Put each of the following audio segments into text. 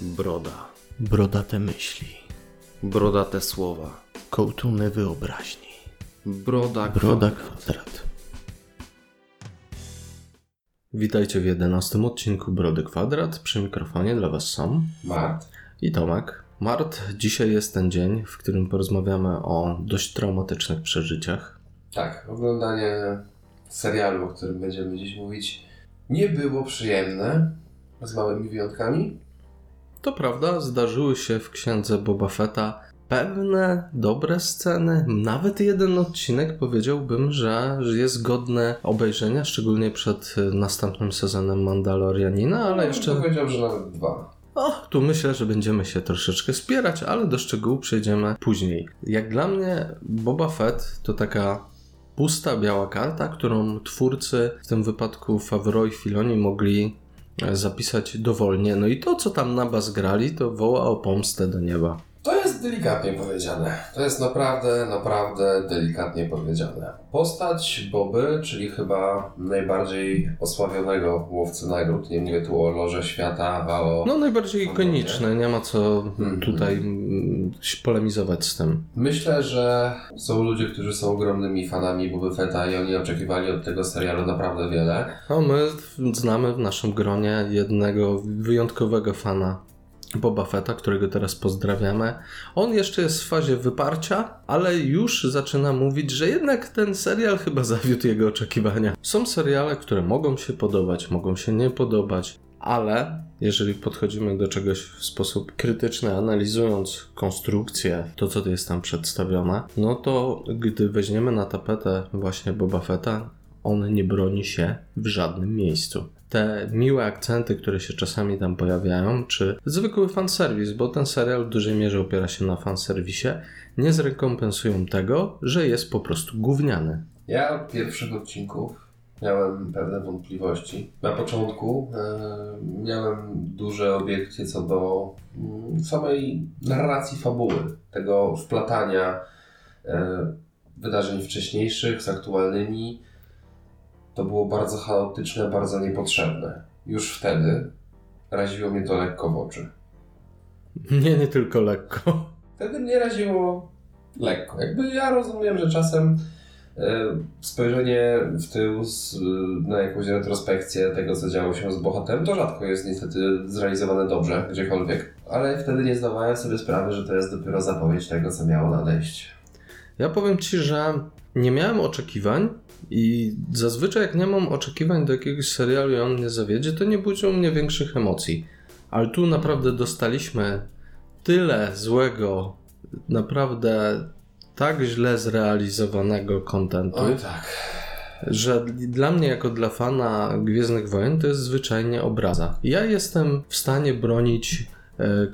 Broda. Brodate myśli, Brodate słowa. kołtuny wyobraźni. Broda. Broda kwadrat. Witajcie w jedenastym odcinku Brody Kwadrat. Przy mikrofonie dla Was są Mart. i Tomek. Mart, dzisiaj jest ten dzień, w którym porozmawiamy o dość traumatycznych przeżyciach. Tak, oglądanie serialu, o którym będziemy dziś mówić, nie było przyjemne, z małymi wyjątkami. To prawda, zdarzyły się w księdze Boba Fetta pewne dobre sceny. Nawet jeden odcinek powiedziałbym, że jest godny obejrzenia, szczególnie przed y, następnym sezonem Mandalorianina, ale No, jeszcze. Powiedział, że nawet dwa. O, tu myślę, że będziemy się troszeczkę spierać, ale do szczegółów przejdziemy później. Jak dla mnie, Boba Fett to taka pusta biała karta, którą twórcy, w tym wypadku Favreau i Filoni, mogli zapisać dowolnie. No i to, co tam na bas grali, to woła o pomstę do nieba. Jest delikatnie powiedziane. To jest naprawdę, naprawdę delikatnie powiedziane. Postać Boby, czyli chyba najbardziej osławionego łowcy nagród, nie mówię tu o Loże Świata, a o... No najbardziej ikoniczne, nie ma co Mhm. tutaj mm, polemizować z tym. Myślę, że są ludzie, którzy są ogromnymi fanami Boby Fetta i oni oczekiwali od tego serialu naprawdę wiele. No my znamy w naszym gronie jednego wyjątkowego fana Boba Fetta, którego teraz pozdrawiamy. On jeszcze jest w fazie wyparcia, ale już zaczyna mówić, że jednak ten serial chyba zawiódł jego oczekiwania. Są seriale, które mogą się podobać, mogą się nie podobać, ale jeżeli podchodzimy do czegoś w sposób krytyczny, analizując konstrukcję, to co jest tam przedstawione, no to gdy weźmiemy na tapetę właśnie Boba Fetta, on nie broni się w żadnym miejscu. Te miłe akcenty, które się czasami tam pojawiają, czy zwykły fanserwis, bo ten serial w dużej mierze opiera się na fanserwisie, nie zrekompensują tego, że jest po prostu gówniany. Ja od pierwszych odcinków miałem pewne wątpliwości. Na początku e, miałem duże obiekcje co do mm, samej narracji fabuły, tego wplatania e, wydarzeń wcześniejszych z aktualnymi. To było bardzo chaotyczne, bardzo niepotrzebne. Już wtedy raziło mnie to lekko w oczy. Nie, nie tylko lekko. Wtedy mnie raziło lekko. Jakby ja rozumiem, że czasem e, spojrzenie w tył z, na jakąś retrospekcję tego, co działo się z bohaterem, to rzadko jest niestety zrealizowane dobrze, gdziekolwiek. Ale wtedy nie zdawałem sobie sprawy, że to jest dopiero zapowiedź tego, co miało nadejść. Ja powiem Ci, że nie miałem oczekiwań i zazwyczaj jak nie mam oczekiwań do jakiegoś serialu i on nie zawiedzie, to nie budzi u mnie większych emocji. Ale tu naprawdę dostaliśmy tyle złego, naprawdę tak źle zrealizowanego kontentu, tak. że dla mnie jako dla fana Gwiezdnych Wojen to jest zwyczajnie obraza. Ja jestem w stanie bronić e,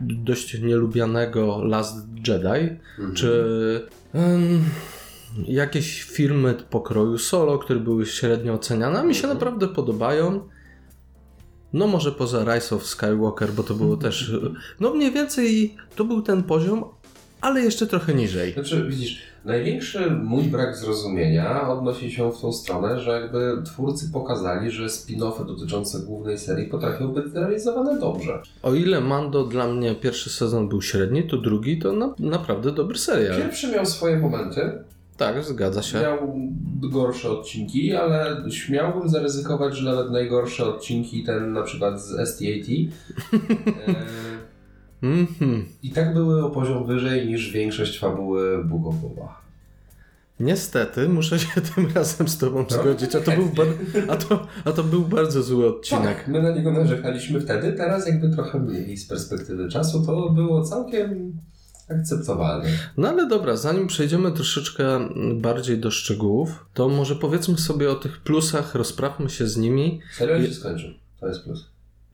dość nielubianego Last Jedi, Mhm. czy jakieś filmy pokroju solo, które były średnio oceniane, a mi się Mhm. naprawdę podobają. No może poza Rise of Skywalker, bo to było też, no mniej więcej to był ten poziom, ale jeszcze trochę niżej. Znaczy, widzisz, największy mój brak zrozumienia odnosi się w tą stronę, że jakby twórcy pokazali, że spin-offy dotyczące głównej serii potrafią być zrealizowane dobrze. O ile Mando dla mnie pierwszy sezon był średni, to drugi to na, naprawdę dobry serial. Pierwszy miał swoje momenty, Tak, zgadza się. miał gorsze odcinki, ale śmiałbym zaryzykować, że nawet najgorsze odcinki, ten na przykład z STAT, e, Mhm. i tak były o poziom wyżej niż większość fabuły Book of Boba. Niestety, muszę się tym razem z tobą No, zgodzić, a to, był a, to, a to był bardzo zły odcinek. Tak, my na niego narzekaliśmy wtedy, teraz jakby trochę mniej z perspektywy czasu, to było całkiem akceptowalne. No ale dobra, zanim przejdziemy troszeczkę bardziej do szczegółów, to może powiedzmy sobie o tych plusach, rozprawmy się z nimi. Serial się skończył, to jest plus.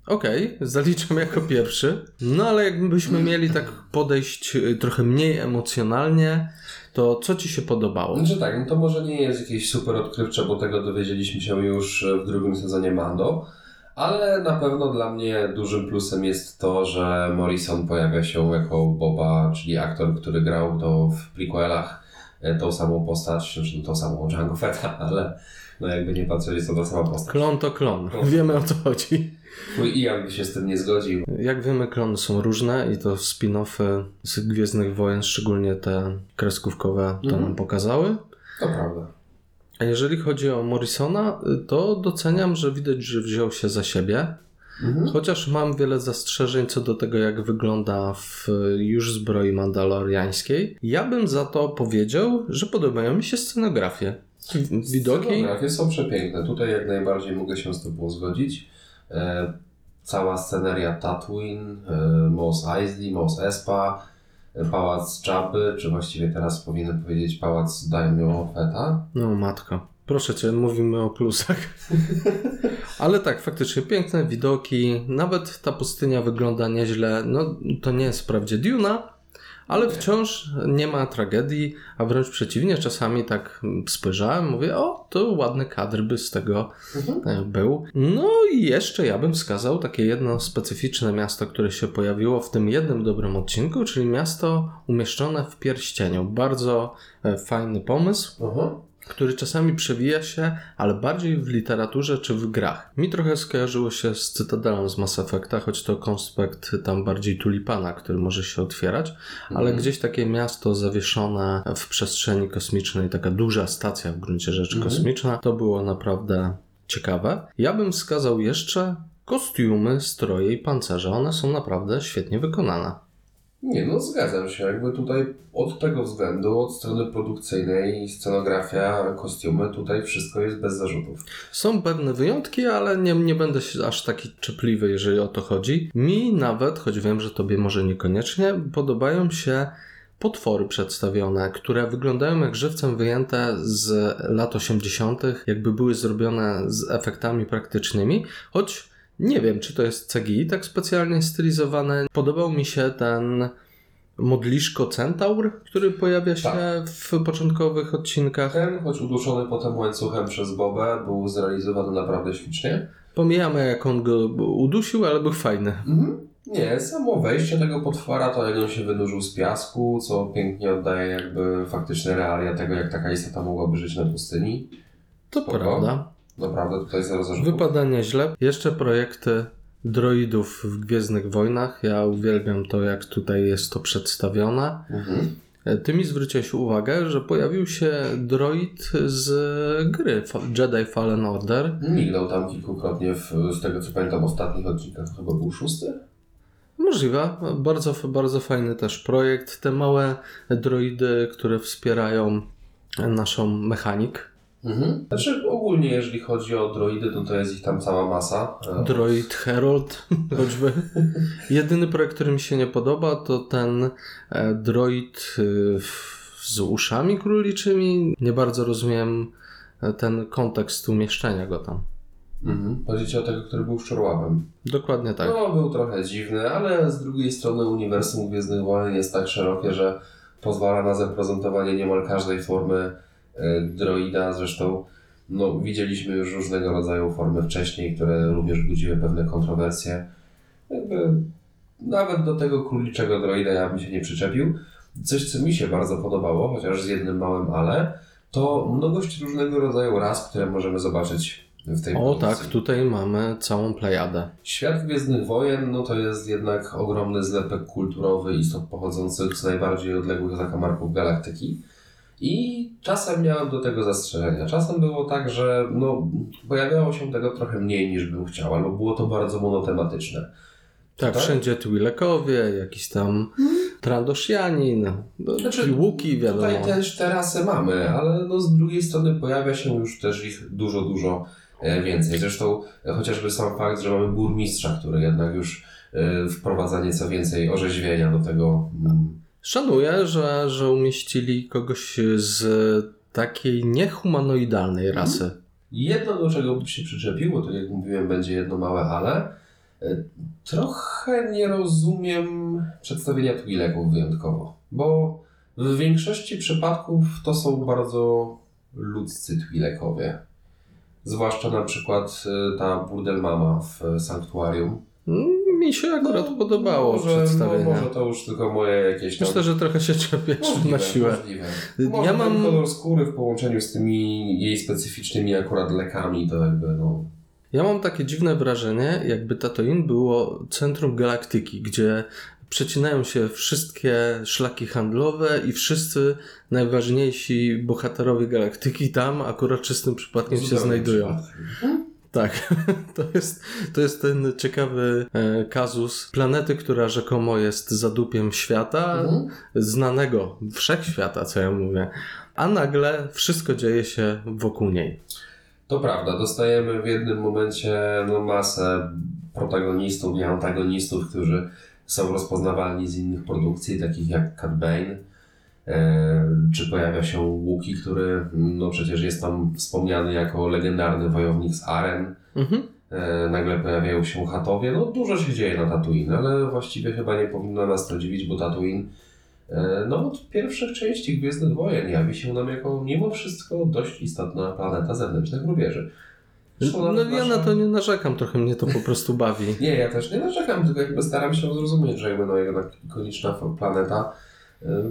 Okej, zaliczam jako pierwszy. No ale jakbyśmy mieli tak podejść y, trochę mniej emocjonalnie, to co ci się podobało? Znaczy tak, no to może nie jest jakieś super odkrywcze, bo tego dowiedzieliśmy się już w drugim sezonie Mando, ale na pewno dla mnie dużym plusem jest to, że Morrison pojawia się jako Boba, czyli aktor, który grał to w prequelach, e, tą samą postać, znaczy tą samą Django Fetta, ale no jakby nie patrzeć, jest to ta sama postać. Klon to klon, Klon. wiemy o co chodzi. Mój Ian by się z tym nie zgodził. Jak wiemy, klony są różne i to spin-offy z Gwiezdnych Wojen, szczególnie te kreskówkowe, to Mhm. nam pokazały. To prawda. A jeżeli chodzi o Morrisona, to doceniam, że widać, że wziął się za siebie. Mhm. Chociaż mam wiele zastrzeżeń co do tego, jak wygląda w już zbroi mandaloriańskiej. Ja bym za to powiedział, że podobają mi się scenografie. Widoki. Scenografie są przepiękne. Tutaj jak najbardziej mogę się z Tobą zgodzić. E, cała sceneria Tatooine, e, Mos Eisley, Mos Espa, Pałac Jabby, czy właściwie teraz powinienem powiedzieć Pałac Daimyo Feta. No matko. Proszę cię, mówimy o plusach. Ale tak, faktycznie piękne widoki. Nawet ta pustynia wygląda nieźle. No, to nie jest wprawdzie Duna, ale wciąż nie ma tragedii, a wręcz przeciwnie, czasami tak spojrzałem, mówię, o, to ładny kadr by z tego e, był. No i jeszcze ja bym wskazał takie jedno specyficzne miasto, które się pojawiło w tym jednym dobrym odcinku, czyli miasto umieszczone w pierścieniu. Bardzo e, fajny pomysł Aha. Który czasami przewija się, ale bardziej w literaturze czy w grach. Mi trochę skojarzyło się z Cytadelą z Mass Effecta, choć to konspekt tam bardziej tulipana, który może się otwierać, ale Mhm. gdzieś takie miasto zawieszone w przestrzeni kosmicznej, taka duża stacja w gruncie rzeczy Mhm. kosmiczna, to było naprawdę ciekawe. Ja bym wskazał jeszcze kostiumy, stroje i pancerze. One są naprawdę świetnie wykonane. Nie, no zgadzam się. Jakby tutaj od tego względu, od strony produkcyjnej, scenografia, kostiumy, tutaj wszystko jest bez zarzutów. Są pewne wyjątki, ale nie, nie będę się aż taki czepliwy, jeżeli o to chodzi. Mi nawet, choć wiem, że tobie może niekoniecznie, podobają się potwory przedstawione, które wyglądają jak żywcem wyjęte z lat 80., jakby były zrobione z efektami praktycznymi, choć nie wiem, czy to jest CGI tak specjalnie stylizowane. Podobał mi się ten modliszko centaur, który pojawia się Tak. w początkowych odcinkach. Ten, choć uduszony potem łańcuchem przez Bobę, był zrealizowany naprawdę ślicznie. Pomijamy jak on go udusił, ale był fajny. Mhm. Nie, samo wejście tego potwora, to jak on się wynurzył z piasku, co pięknie oddaje jakby faktyczne realia tego, jak taka istota mogłaby żyć na pustyni. To Spoko. prawda. Naprawdę tutaj zero zarzutów. Wypada nieźle. Jeszcze projekty droidów w Gwiezdnych Wojnach. Ja uwielbiam to, jak tutaj jest to przedstawione. Mhm. E, Ty mi zwróciłeś uwagę, że pojawił się droid z gry Jedi Fallen Order. Mignął tam kilkukrotnie, w, z tego co pamiętam, w ostatnich odcinkach, chyba był szósty? Możliwe, bardzo, bardzo fajny też projekt. Te małe droidy, które wspierają naszą mechanik. Mhm. Znaczy ogólnie jeżeli chodzi o droidy, to to jest ich tam cała masa. E, Droid Herald, choćby. Jedyny projekt, który mi się nie podoba, to ten e, droid w- z uszami króliczymi. Nie bardzo rozumiem e, ten kontekst umieszczenia go tam. Mhm. Chodzi ci o tego, który był szczurłapem. Dokładnie tak. No, był trochę dziwny, ale z drugiej strony uniwersum Gwiezdnych Wojen jest tak szerokie, że pozwala na zaprezentowanie niemal każdej formy e, droida. Zresztą no, widzieliśmy już różnego rodzaju formy wcześniej, które również budziły pewne kontrowersje. Jakby nawet do tego króliczego droida ja bym się nie przyczepił. Coś, co mi się bardzo podobało, chociaż z jednym małym ale, to mnogość różnego rodzaju ras, które możemy zobaczyć w tej O produkcji. tak, tutaj mamy całą plejadę. Świat Gwiezdnych Wojen no to jest jednak ogromny zlepek kulturowy istot pochodzących z najbardziej odległych zakamarków galaktyki. I czasem miałem do tego zastrzeżenia. Czasem było tak, że no, pojawiało się tego trochę mniej niż bym chciał, albo było to bardzo monotematyczne. Tak, Tak? wszędzie Twi'lekowie, jakiś tam Trandoshianin, no, Znaczy, Łuki, wiadomo. Tutaj też te rasy mamy, ale no z drugiej strony pojawia się już też ich dużo, dużo e, więcej. Zresztą e, chociażby sam fakt, że mamy burmistrza, który jednak już e, wprowadza nieco więcej orzeźwienia do tego. mm, Szanuję, że, że umieścili kogoś z takiej niehumanoidalnej rasy. Jedno, do czego bym się przyczepiło, tak jak mówiłem, będzie jedno małe ale. E, Trochę nie rozumiem przedstawienia Twi'leków wyjątkowo, bo w większości przypadków to są bardzo ludzcy Twi'lekowie. Zwłaszcza na przykład e, ta burdel mama w Sanktuarium. Mm, Mi się akurat No, podobało może, przedstawienie. No, może to już tylko moje jakieś tam... Myślę, że trochę się czepiasz Możliwe, na siłę. Możliwe. Ja mam- kolor skóry w połączeniu z tymi jej specyficznymi akurat lekami, to jakby no... Ja mam takie dziwne wrażenie, jakby Tatooine było centrum galaktyki, gdzie przecinają się wszystkie szlaki handlowe i wszyscy najważniejsi bohaterowie galaktyki tam akurat czystym przypadkiem się znajdują. przypadkiem. Tak, to jest, to jest ten ciekawy e, kazus planety, która rzekomo jest zadupiem świata, Mhm. znanego wszechświata, co ja mówię, a nagle wszystko dzieje się wokół niej. To prawda, dostajemy w jednym momencie no, masę protagonistów i antagonistów, którzy są rozpoznawalni z innych produkcji, takich jak Cat Bane, czy pojawia się Łuki, który no przecież jest tam wspomniany jako legendarny wojownik z Aren. Mhm. E, nagle pojawiają się chatowie. No dużo się dzieje na Tatooine, ale właściwie chyba nie powinno nas to dziwić, bo Tatooine e, no od pierwszych części Gwiezdnych Wojen jawi się nam jako mimo wszystko dość istotna planeta zewnętrznych rubieży. No nawet ja nasza- na to nie narzekam, trochę mnie to po prostu bawi. Nie, ja też nie narzekam, tylko jakby staram się zrozumieć, że jakby no jednak ikoniczna planeta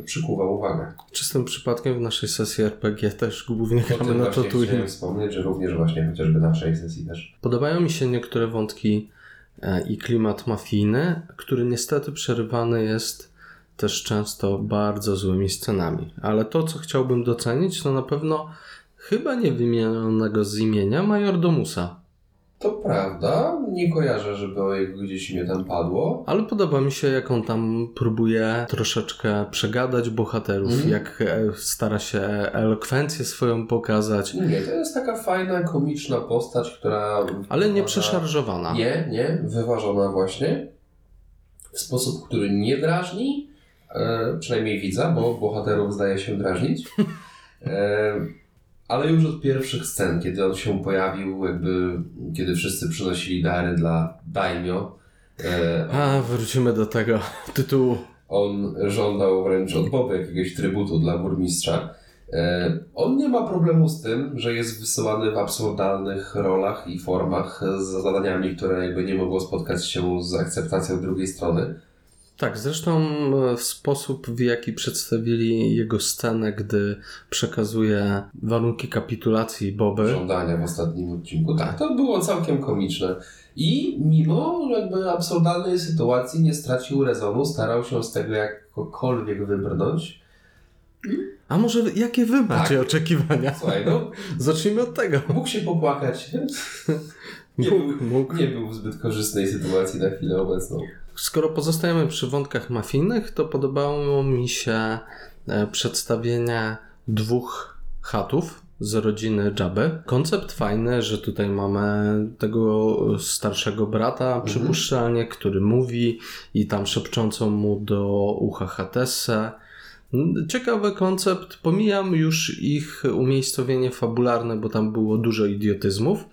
przykuwa uwagę. Czystym przypadkiem w naszej sesji RPG też głównie gramy na Tatooine. chciałem wspomnieć, że również właśnie chociażby na naszej sesji też. Podobają mi się niektóre wątki e, i klimat mafijny, który niestety przerywany jest też często bardzo złymi scenami. Ale to, co chciałbym docenić, to na pewno chyba nie wymienionego z imienia Majordomusa. To prawda, nie kojarzę, żeby o jego gdzieś imię tam padło. Ale podoba mi się, jak on tam próbuje troszeczkę przegadać bohaterów, Mhm. jak e, stara się elokwencję swoją pokazać, Nie, to jest taka fajna, komiczna postać, która... ale nie przeszarżowana. Nie, nie, wyważona właśnie. W sposób, który nie drażni, e, przynajmniej widza, bo bohaterów zdaje się drażnić. E, ale już od pierwszych scen, kiedy on się pojawił, jakby kiedy wszyscy przynosili dary dla Daimyo, e, A, wrócimy do tego tytułu. on żądał wręcz od Boba jakiegoś trybutu dla burmistrza. E, On nie ma problemu z tym, że jest wysyłany w absurdalnych rolach i formach z zadaniami, które jakby nie mogło spotkać się z akceptacją drugiej strony. Tak, zresztą e, sposób, w jaki przedstawili jego scenę, gdy przekazuje warunki kapitulacji Boby. Żądania w ostatnim odcinku. Tak, to było całkiem komiczne. I mimo jakby absurdalnej sytuacji nie stracił rezonu, starał się z tego jakkolwiek wybrnąć. A może jakie wy macie Tak. oczekiwania? Słuchaj, no, Zacznijmy od tego. mógł się popłakać. Nie Mógł, mógł. Nie był w zbyt korzystnej sytuacji na chwilę obecną. Skoro pozostajemy przy wątkach mafijnych, to podobało mi się e, przedstawienie dwóch chatów z rodziny Jabby. Koncept fajny, że tutaj mamy tego starszego brata, przypuszczalnie, który mówi i tam szepczącą mu do ucha Hatesse. Ciekawy koncept. Pomijam już ich umiejscowienie fabularne, bo tam było dużo idiotyzmów.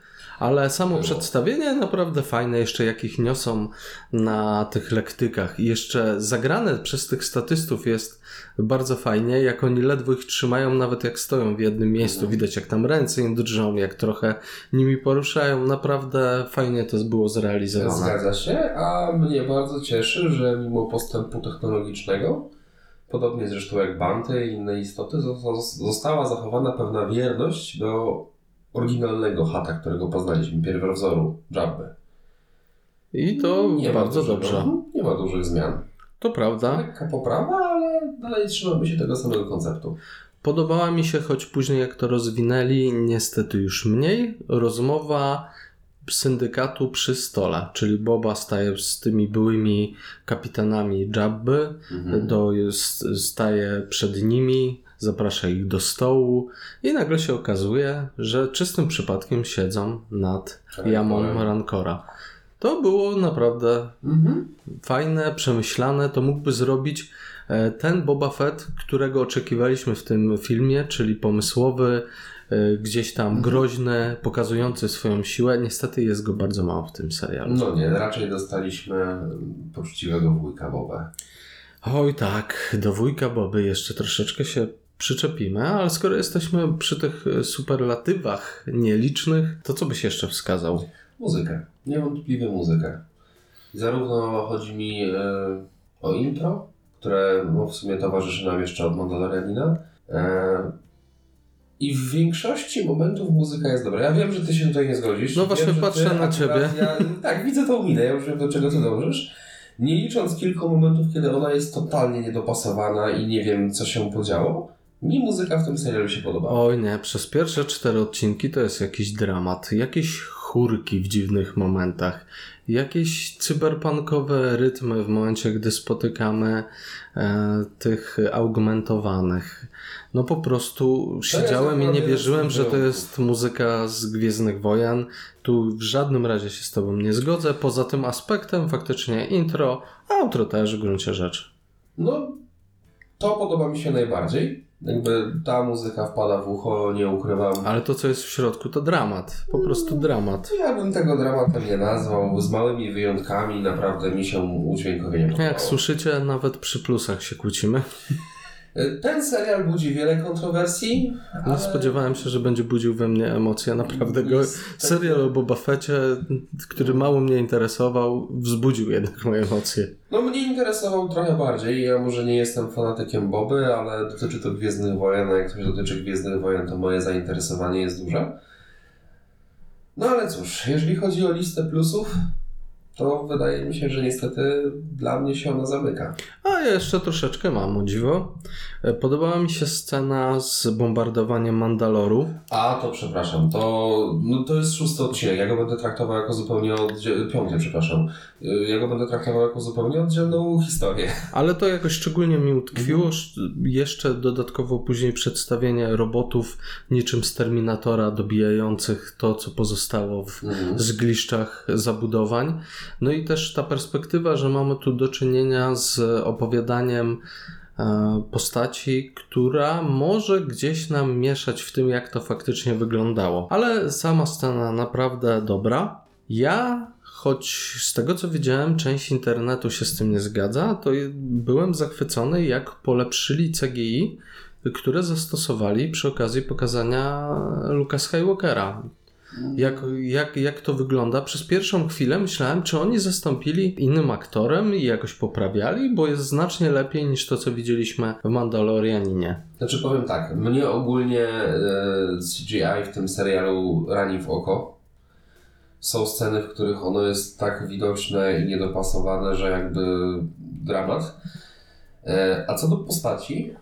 Ale samo Było. przedstawienie naprawdę fajne, jeszcze jak ich niosą na tych lektykach i jeszcze zagrane przez tych statystów jest bardzo fajnie, jak oni ledwo ich trzymają, nawet jak stoją w jednym miejscu, Mhm. widać jak tam ręce im drżą, jak trochę nimi poruszają, naprawdę fajnie to było zrealizowane. Zgadza się, a mnie bardzo cieszy, że mimo postępu technologicznego, podobnie zresztą jak Banty i inne istoty, zo- została zachowana pewna wierność do oryginalnego chata, którego poznaliśmy, pierwowzoru Jabby. I to ma bardzo dobrze. Nie ma dużych zmian. To prawda. Lekka poprawa, ale dalej trzymamy się tego samego konceptu. Podobała mi się, choć później jak to rozwinęli, niestety już mniej, rozmowa syndykatu przy stole, czyli Boba staje z tymi byłymi kapitanami Jabby, Mhm. do, staje przed nimi, zaprasza ich do stołu i nagle się okazuje, że czystym przypadkiem siedzą nad jamą Rancora. To było naprawdę Mhm. fajne, przemyślane, to mógłby zrobić e, ten Boba Fett, którego oczekiwaliśmy w tym filmie, czyli pomysłowy, e, gdzieś tam Mhm. groźny, pokazujący swoją siłę. Niestety jest go bardzo mało w tym serialu. No nie, raczej dostaliśmy poczciwego wujka Bobę. Oj tak, do wujka Boby jeszcze troszeczkę się przyczepimy, ale skoro jesteśmy przy tych e, superlatywach nielicznych, to co byś jeszcze wskazał? Muzykę. Niewątpliwie muzykę. Zarówno chodzi mi e, o intro, które no, w sumie towarzyszy nam jeszcze od Mandalorianina. E, I w większości momentów muzyka jest dobra. Ja wiem, że ty się tutaj nie zgodzisz. No wiem, właśnie że patrzę ty na ciebie. Ja, tak, widzę tą minę, ja już wiem, do czego ty dążysz. Nie licząc kilku momentów, kiedy ona jest totalnie niedopasowana i nie wiem, co się podziało, mi muzyka w tym serialu się podobała. Oj nie, przez pierwsze cztery odcinki to jest jakiś dramat, jakieś chórki w dziwnych momentach, jakieś cyberpunkowe rytmy w momencie, gdy spotykamy e, tych augmentowanych. No po prostu siedziałem i nie wierzyłem, że to jest muzyka z Gwiezdnych Wojen. Tu w żadnym razie się z tobą nie zgodzę. Poza tym aspektem faktycznie intro, a outro też w gruncie rzeczy. No, to podoba mi się najbardziej. Jakby ta muzyka wpada w ucho, nie ukrywam. Ale to, co jest w środku, to dramat. Po prostu dramat. Ja bym tego dramatem nie nazwał. Z małymi wyjątkami naprawdę mi się udźwiękowienie podobało. Jak słyszycie, nawet przy plusach się kłócimy. Ten serial budzi wiele kontrowersji. Nie ale spodziewałem się, że będzie budził we mnie emocje. Naprawdę go. Serial o Boba Fetcie, który mało mnie interesował, wzbudził jednak moje emocje. No mnie interesował trochę bardziej. Ja może nie jestem fanatykiem Boby, ale dotyczy to Gwiezdnych Wojen, a jak coś dotyczy Gwiezdnych Wojen, to moje zainteresowanie jest duże. No ale cóż, jeżeli chodzi o listę plusów, to wydaje mi się, że niestety dla mnie się ona zamyka. A ja jeszcze troszeczkę mam, o dziwo. E, Podobała mi się scena z bombardowaniem Mandaloru. A, to przepraszam, to, no, to jest szósty odcinek. Ja go będę traktował jako zupełnie oddzielny, piąty, przepraszam. Y, Ja go będę traktował jako zupełnie oddzielną historię. Ale to jakoś szczególnie mi utkwiło. Sz- Jeszcze dodatkowo później przedstawienie robotów niczym z Terminatora dobijających to, co pozostało w zgliszczach zabudowań. No i też ta perspektywa, że mamy tu do czynienia z opowiadaniem e, postaci, która może gdzieś nam mieszać w tym, jak to faktycznie wyglądało. Ale sama scena naprawdę dobra. Ja, choć z tego co widziałem, część internetu się z tym nie zgadza, to byłem zachwycony, jak polepszyli CGI, które zastosowali przy okazji pokazania Luka Skywalkera. Jak, jak, jak to wygląda? Przez pierwszą chwilę myślałem, czy oni zastąpili innym aktorem i jakoś poprawiali, bo jest znacznie lepiej niż to, co widzieliśmy w Mandalorianinie. Znaczy powiem tak, mnie ogólnie e, CGI w tym serialu rani w oko. Są sceny, w których ono jest tak widoczne i niedopasowane, że jakby dramat. E, a co do postaci,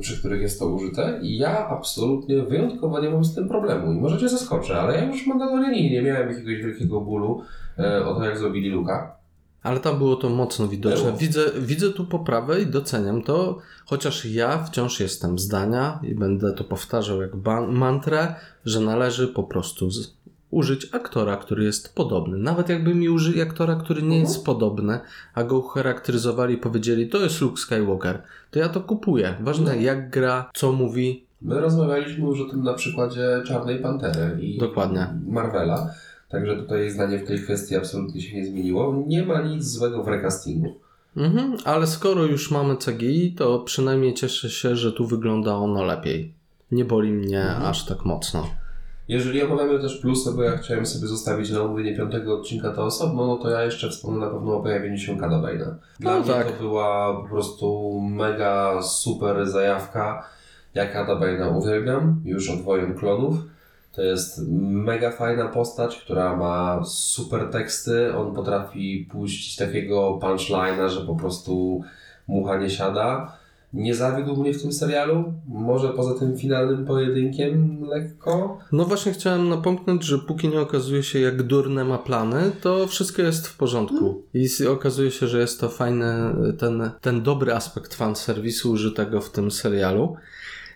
przy których jest to użyte, ja absolutnie wyjątkowo nie mam z tym problemu. I może cię zaskoczę, ale ja już w Mandalorianinie nie miałem jakiegoś wielkiego bólu e, o to, jak zrobili Luka. Ale tam było to mocno widoczne. Było. Widzę, widzę tu poprawę i doceniam to, chociaż ja wciąż jestem zdania i będę to powtarzał jak ba- mantrę, że należy po prostu z- użyć aktora, który jest podobny. Nawet jakby mi użyli aktora, który nie jest podobny, a go charakteryzowali i powiedzieli, to jest Luke Skywalker, to ja to kupuję. Ważne No. jak gra, co mówi. My rozmawialiśmy już o tym na przykładzie Czarnej Pantery i Dokładnie. Marvela, także tutaj zdanie w tej kwestii absolutnie się nie zmieniło. Nie ma nic złego w recastingu. Mhm, ale skoro już mamy CGI, to przynajmniej cieszę się, że tu wygląda ono lepiej. Nie boli mnie Mhm. aż tak mocno. Jeżeli omawiamy też plusy, bo ja chciałem sobie zostawić na omówienie piątego odcinka to osobno, no to ja jeszcze wspomnę na pewno o pojawieniu się Kada Bane'a. Dla No mnie tak. to była po prostu mega super zajawka. Ja Kada Bane'a uwielbiam, już od Wojen Klonów. To jest mega fajna postać, która ma super teksty. On potrafi puścić takiego punchline'a, że po prostu mucha nie siada. Nie zawiódł mnie w tym serialu. Może poza tym finalnym pojedynkiem lekko. No właśnie chciałem napomknąć, że póki nie okazuje się jak durne ma plany, to wszystko jest w porządku. I s- okazuje się, że jest to fajny, ten, ten dobry aspekt fanserwisu użytego w tym serialu.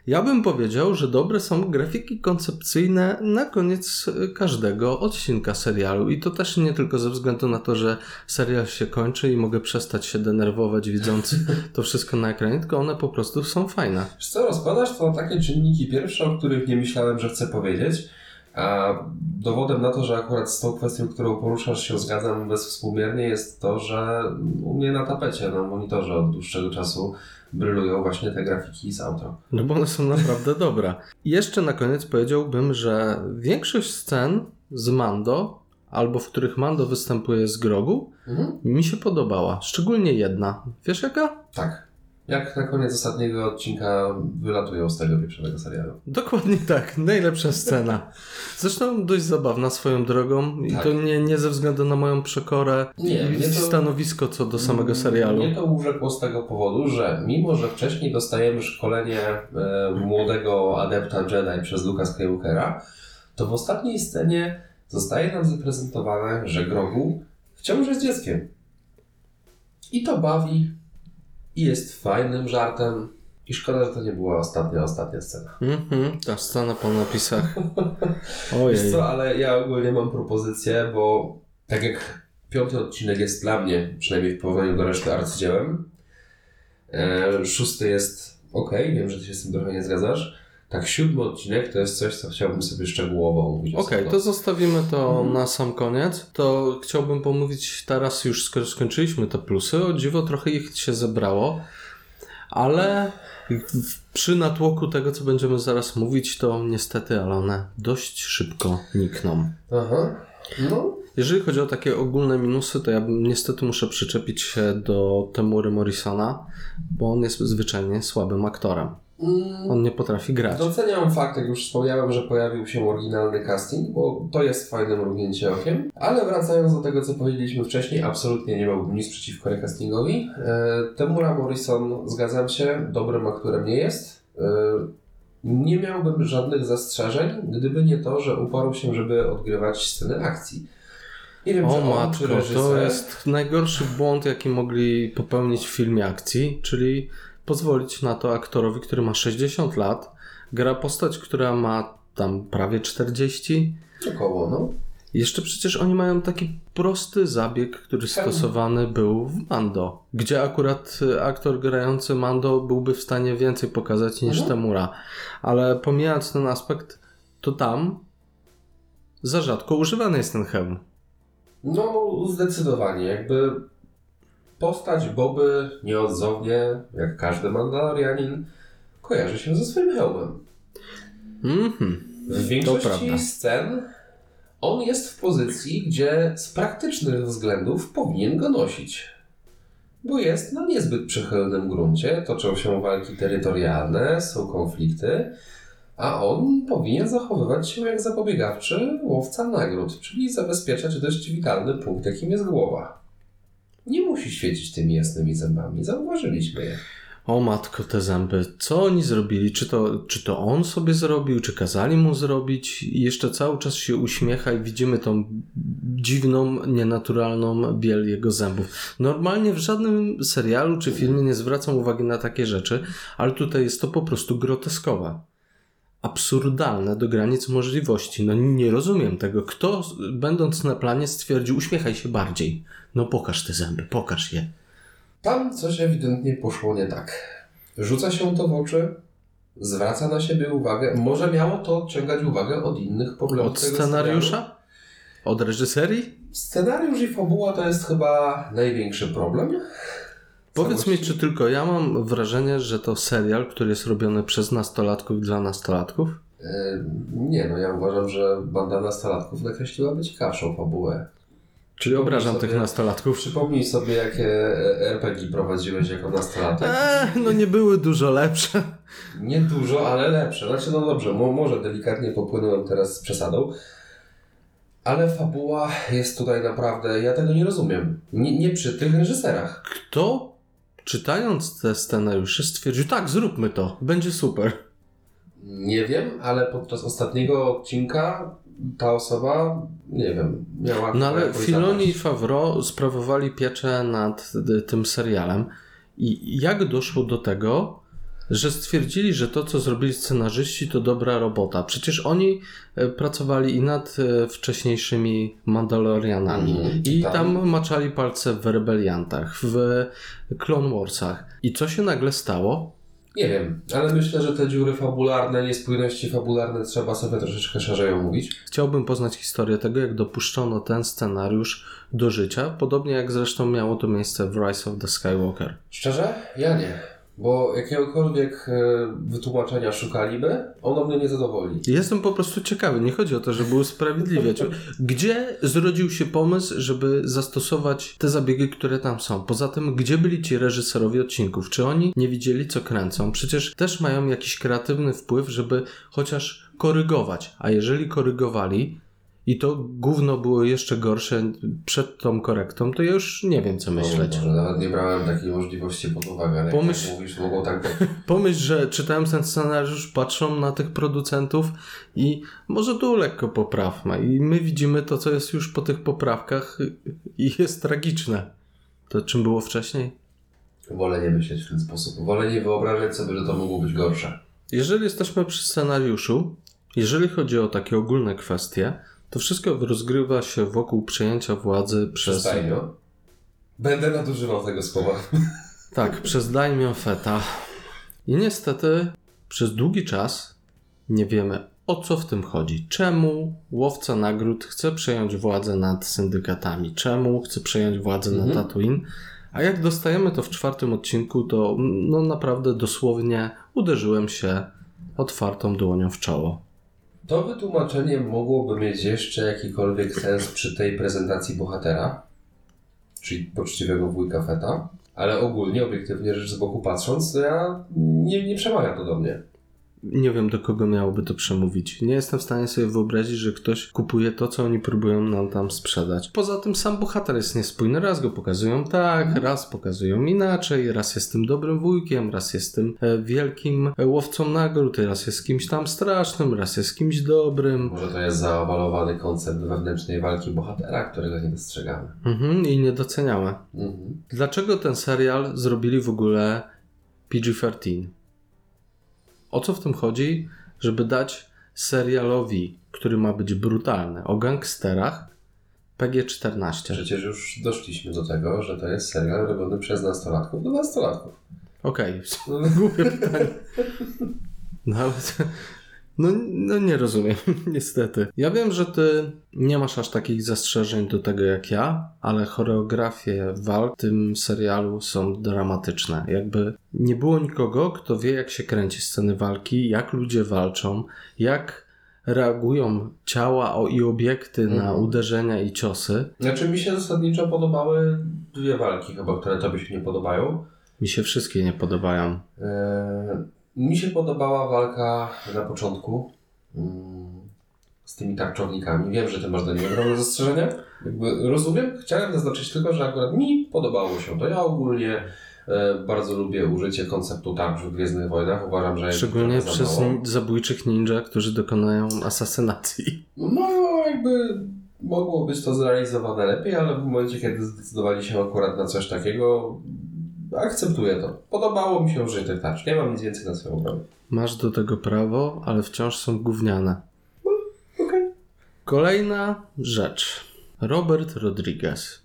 Ja bym powiedział, że dobre są grafiki koncepcyjne na koniec y, każdego odcinka serialu. I to też nie tylko ze względu na to, że serial się kończy i mogę przestać się denerwować widząc to wszystko na ekranie, tylko one po prostu są fajne. Wiesz co, rozkładasz to na takie czynniki pierwsze, o których nie myślałem, że chcę powiedzieć. A dowodem na to, że akurat z tą kwestią, którą poruszasz się zgadzam bezwspółmiernie jest to, że u mnie na tapecie, na monitorze od dłuższego czasu brylują właśnie te grafiki z outro. No bo one są naprawdę dobre. Jeszcze na koniec powiedziałbym, że większość scen z Mando, albo w których Mando występuje z Grogu, Mhm. mi się podobała. Szczególnie jedna. Wiesz jaka? Tak. Jak na koniec ostatniego odcinka wylatują z tego pieprzonego serialu. Dokładnie tak, najlepsza scena. Zresztą dość zabawna swoją drogą i Tak. to nie, nie ze względu na moją przekorę Nie, i to- stanowisko co do samego serialu. Mnie to urzekło z tego powodu, że mimo, że wcześniej dostajemy szkolenie e, młodego adepta Jedi przez Luka Skywalkera, to w ostatniej scenie zostaje nam zaprezentowane, że Grogu wciąż jest dzieckiem. I to bawi, i jest fajnym żartem. I szkoda, że to nie była ostatnia, ostatnia scena. Mhm, ta scena po napisach. Wiesz Ojej. co, ale ja ogólnie mam propozycję, bo tak jak piąty odcinek jest dla mnie, przynajmniej w porównaniu do reszty arcydziełem, e, szósty jest ok, wiem, że ty się z tym trochę nie zgadzasz. Tak, siódmy odcinek to jest coś, co chciałbym sobie szczegółowo omówić. Okej, osobno. to zostawimy to Mhm. na sam koniec. To chciałbym pomówić teraz już, skoro skończyliśmy te plusy. O dziwo, trochę ich się zebrało, ale przy natłoku tego, co będziemy zaraz mówić, to niestety, ale one dość szybko nikną. Aha, no, Jeżeli chodzi o takie ogólne minusy, to ja niestety muszę przyczepić się do Temury Morrisona, bo on jest zwyczajnie słabym aktorem. On nie potrafi grać. Doceniam fakt, jak już wspomniałem, że pojawił się oryginalny casting, bo to jest fajne mrugnięcie okiem. Ale wracając do tego, co powiedzieliśmy wcześniej, absolutnie nie miałbym nic przeciwko recastingowi. E, Temura Morrison, zgadzam się, dobrym aktorem nie jest. E, nie miałbym żadnych zastrzeżeń, gdyby nie to, że uparł się, żeby odgrywać sceny akcji. Nie wiem, O czy matko, to jest najgorszy błąd, jaki mogli popełnić w filmie akcji, czyli pozwolić na to aktorowi, który ma 60 lat, gra postać, która ma tam prawie 40. Około, no. Jeszcze przecież oni mają taki prosty zabieg, który stosowany był w Mando, gdzie akurat y, aktor grający Mando byłby w stanie więcej pokazać niż Mhm. Temura. Ale pomijając ten aspekt, to tam za rzadko używany jest ten hełm. No, zdecydowanie. Jakby postać Boby nieodzownie, jak każdy Mandalorianin, kojarzy się ze swoim hełmem. Mhm. W większości scen on jest w pozycji, gdzie z praktycznych względów powinien go nosić. Bo jest na niezbyt przychylnym gruncie, toczą się walki terytorialne, są konflikty, a on powinien zachowywać się jak zapobiegawczy łowca nagród, czyli zabezpieczać dość witalny punkt, jakim jest głowa. Nie musi świecić tymi jasnymi zębami, zauważyliśmy je. O matko, te zęby. Co oni zrobili? Czy to, czy to on sobie zrobił, czy kazali mu zrobić? I jeszcze cały czas się uśmiecha i widzimy tą dziwną, nienaturalną biel jego zębów. Normalnie w żadnym serialu czy filmie nie zwracam uwagi na takie rzeczy, ale tutaj jest to po prostu groteskowe. Absurdalne do granic możliwości. No nie rozumiem tego. Kto, będąc na planie, stwierdził, uśmiechaj się bardziej. No pokaż te zęby, pokaż je. Tam coś ewidentnie poszło nie tak. Rzuca się to w oczy, zwraca na siebie uwagę. Może miało to odciągać uwagę od innych problemów. Od scenariusza? Od reżyserii? Scenariusz i fabuła to jest chyba największy problem. Powiedz mi, czy tylko ja mam wrażenie, że to serial, który jest robiony przez nastolatków dla nastolatków? Yy, nie, no ja uważam, że banda nastolatków nakreśliłaby ciekawszą fabułę. Czyli obrażam sobie- tych nastolatków. Przypomnij sobie, jakie RPG prowadziłeś jako nastolatek. Eee, no nie były dużo lepsze. Nie dużo, ale lepsze. Znaczy, no dobrze, mo- może delikatnie popłynąłem teraz z przesadą. Ale fabuła jest tutaj naprawdę. Ja tego nie rozumiem. Nie, nie przy tych reżyserach. Kto, czytając te scenariusze, stwierdził, tak, zróbmy to, będzie super. Nie wiem, ale podczas ostatniego odcinka ta osoba, nie wiem, miała. No ale Filoni i. Favreau sprawowali pieczę nad y, tym serialem. I jak doszło do tego, że stwierdzili, że to, co zrobili scenarzyści, to dobra robota? Przecież oni e, pracowali i nad e, wcześniejszymi Mandalorianami. Mhm, I tak. tam maczali palce w Rebeliantach, w Clone Warsach. I co się nagle stało? Nie wiem, ale myślę, że te dziury fabularne, niespójności fabularne trzeba sobie troszeczkę szerzej omówić. Chciałbym poznać historię tego, jak dopuszczono ten scenariusz do życia, podobnie jak zresztą miało to miejsce w Rise of the Skywalker. Szczerze? Ja nie. Bo jakiegokolwiek e, wytłumaczenia szukaliby, ono mnie nie zadowoli. Jestem po prostu ciekawy, nie chodzi o to, żeby usprawiedliwiać. Gdzie zrodził się pomysł, żeby zastosować te zabiegi, które tam są? Poza tym, gdzie byli ci reżyserowie odcinków? Czy oni nie widzieli, co kręcą? Przecież też mają jakiś kreatywny wpływ, żeby chociaż korygować. A jeżeli korygowali i to gówno było jeszcze gorsze przed tą korektą, to ja już nie wiem, co myśleć. Może nawet nie brałem takiej możliwości pod uwagę, ale Pomyśl- jak mówisz, mogą tak być. Pomyśl, że czytając ten scenariusz, patrzą na tych producentów i może tu lekko poprawmy. I my widzimy to, co jest już po tych poprawkach i jest tragiczne. To czym było wcześniej? Wolę nie myśleć w ten sposób. Wolę nie wyobrażać sobie, że to mogło być gorsze. Jeżeli jesteśmy przy scenariuszu, jeżeli chodzi o takie ogólne kwestie, to wszystko rozgrywa się wokół przejęcia władzy przez... Przystajnio. Będę nadużywał tego słowa. Tak, przez Daimyo Feta. I niestety przez długi czas nie wiemy o co w tym chodzi. Czemu łowca nagród chce przejąć władzę nad syndykatami? Czemu chce przejąć władzę Mhm. nad Tatooine? A jak dostajemy to w czwartym odcinku, to no naprawdę dosłownie uderzyłem się otwartą dłonią w czoło. To wytłumaczenie mogłoby mieć jeszcze jakikolwiek sens przy tej prezentacji bohatera, czyli poczciwego wujka Feta, ale ogólnie, obiektywnie rzecz z boku patrząc, ja nie, nie przemawia to do mnie. Nie wiem, do kogo miałoby to przemówić. Nie jestem w stanie sobie wyobrazić, że ktoś kupuje to, co oni próbują nam tam sprzedać. Poza tym sam bohater jest niespójny. Raz go pokazują tak, raz pokazują inaczej, raz jest tym dobrym wujkiem, raz jest tym e, wielkim e, łowcą nagród, raz jest kimś tam strasznym, raz jest kimś dobrym. Może to jest zaawalowany koncept wewnętrznej walki bohatera, którego nie dostrzegamy. Mhm, I niedoceniałe. Mhm. Dlaczego ten serial zrobili w ogóle PG-13? O co w tym chodzi? Żeby dać serialowi, który ma być brutalny, o gangsterach, PG-14. Przecież już doszliśmy do tego, że to jest serial robiony przez nastolatków do nastolatków. Okej, głupie pytanie. No ale... No, no nie rozumiem, niestety. Ja wiem, że ty nie masz aż takich zastrzeżeń do tego jak ja, ale choreografie walk w tym serialu są dramatyczne. Jakby nie było nikogo, kto wie jak się kręci sceny walki, jak ludzie walczą, jak reagują ciała i obiekty na Mhm. uderzenia i ciosy. Znaczy mi się zasadniczo podobały dwie walki chyba, które tobie się nie podobają. Mi się wszystkie nie podobają. Eee, mi się podobała walka na początku mm, z tymi tarczownikami. Wiem, że ty masz do niej ogromne zastrzeżenia. Jakby rozumiem. Chciałem zaznaczyć tylko, że akurat mi podobało się to. Ja ogólnie e, bardzo lubię użycie konceptu tarcz w Gwiezdnych Wojnach. Uważam, że Szczególnie przez zabójczych ninja, którzy dokonają asasynacji. No, jakby mogło być to zrealizowane lepiej, ale w momencie, kiedy zdecydowali się akurat na coś takiego, akceptuję to. Podobało mi się użycie tych tarcz. Nie mam nic więcej na swoją obronę. Masz do tego prawo, ale wciąż są gówniane. Okej. Kolejna rzecz. Robert Rodriguez.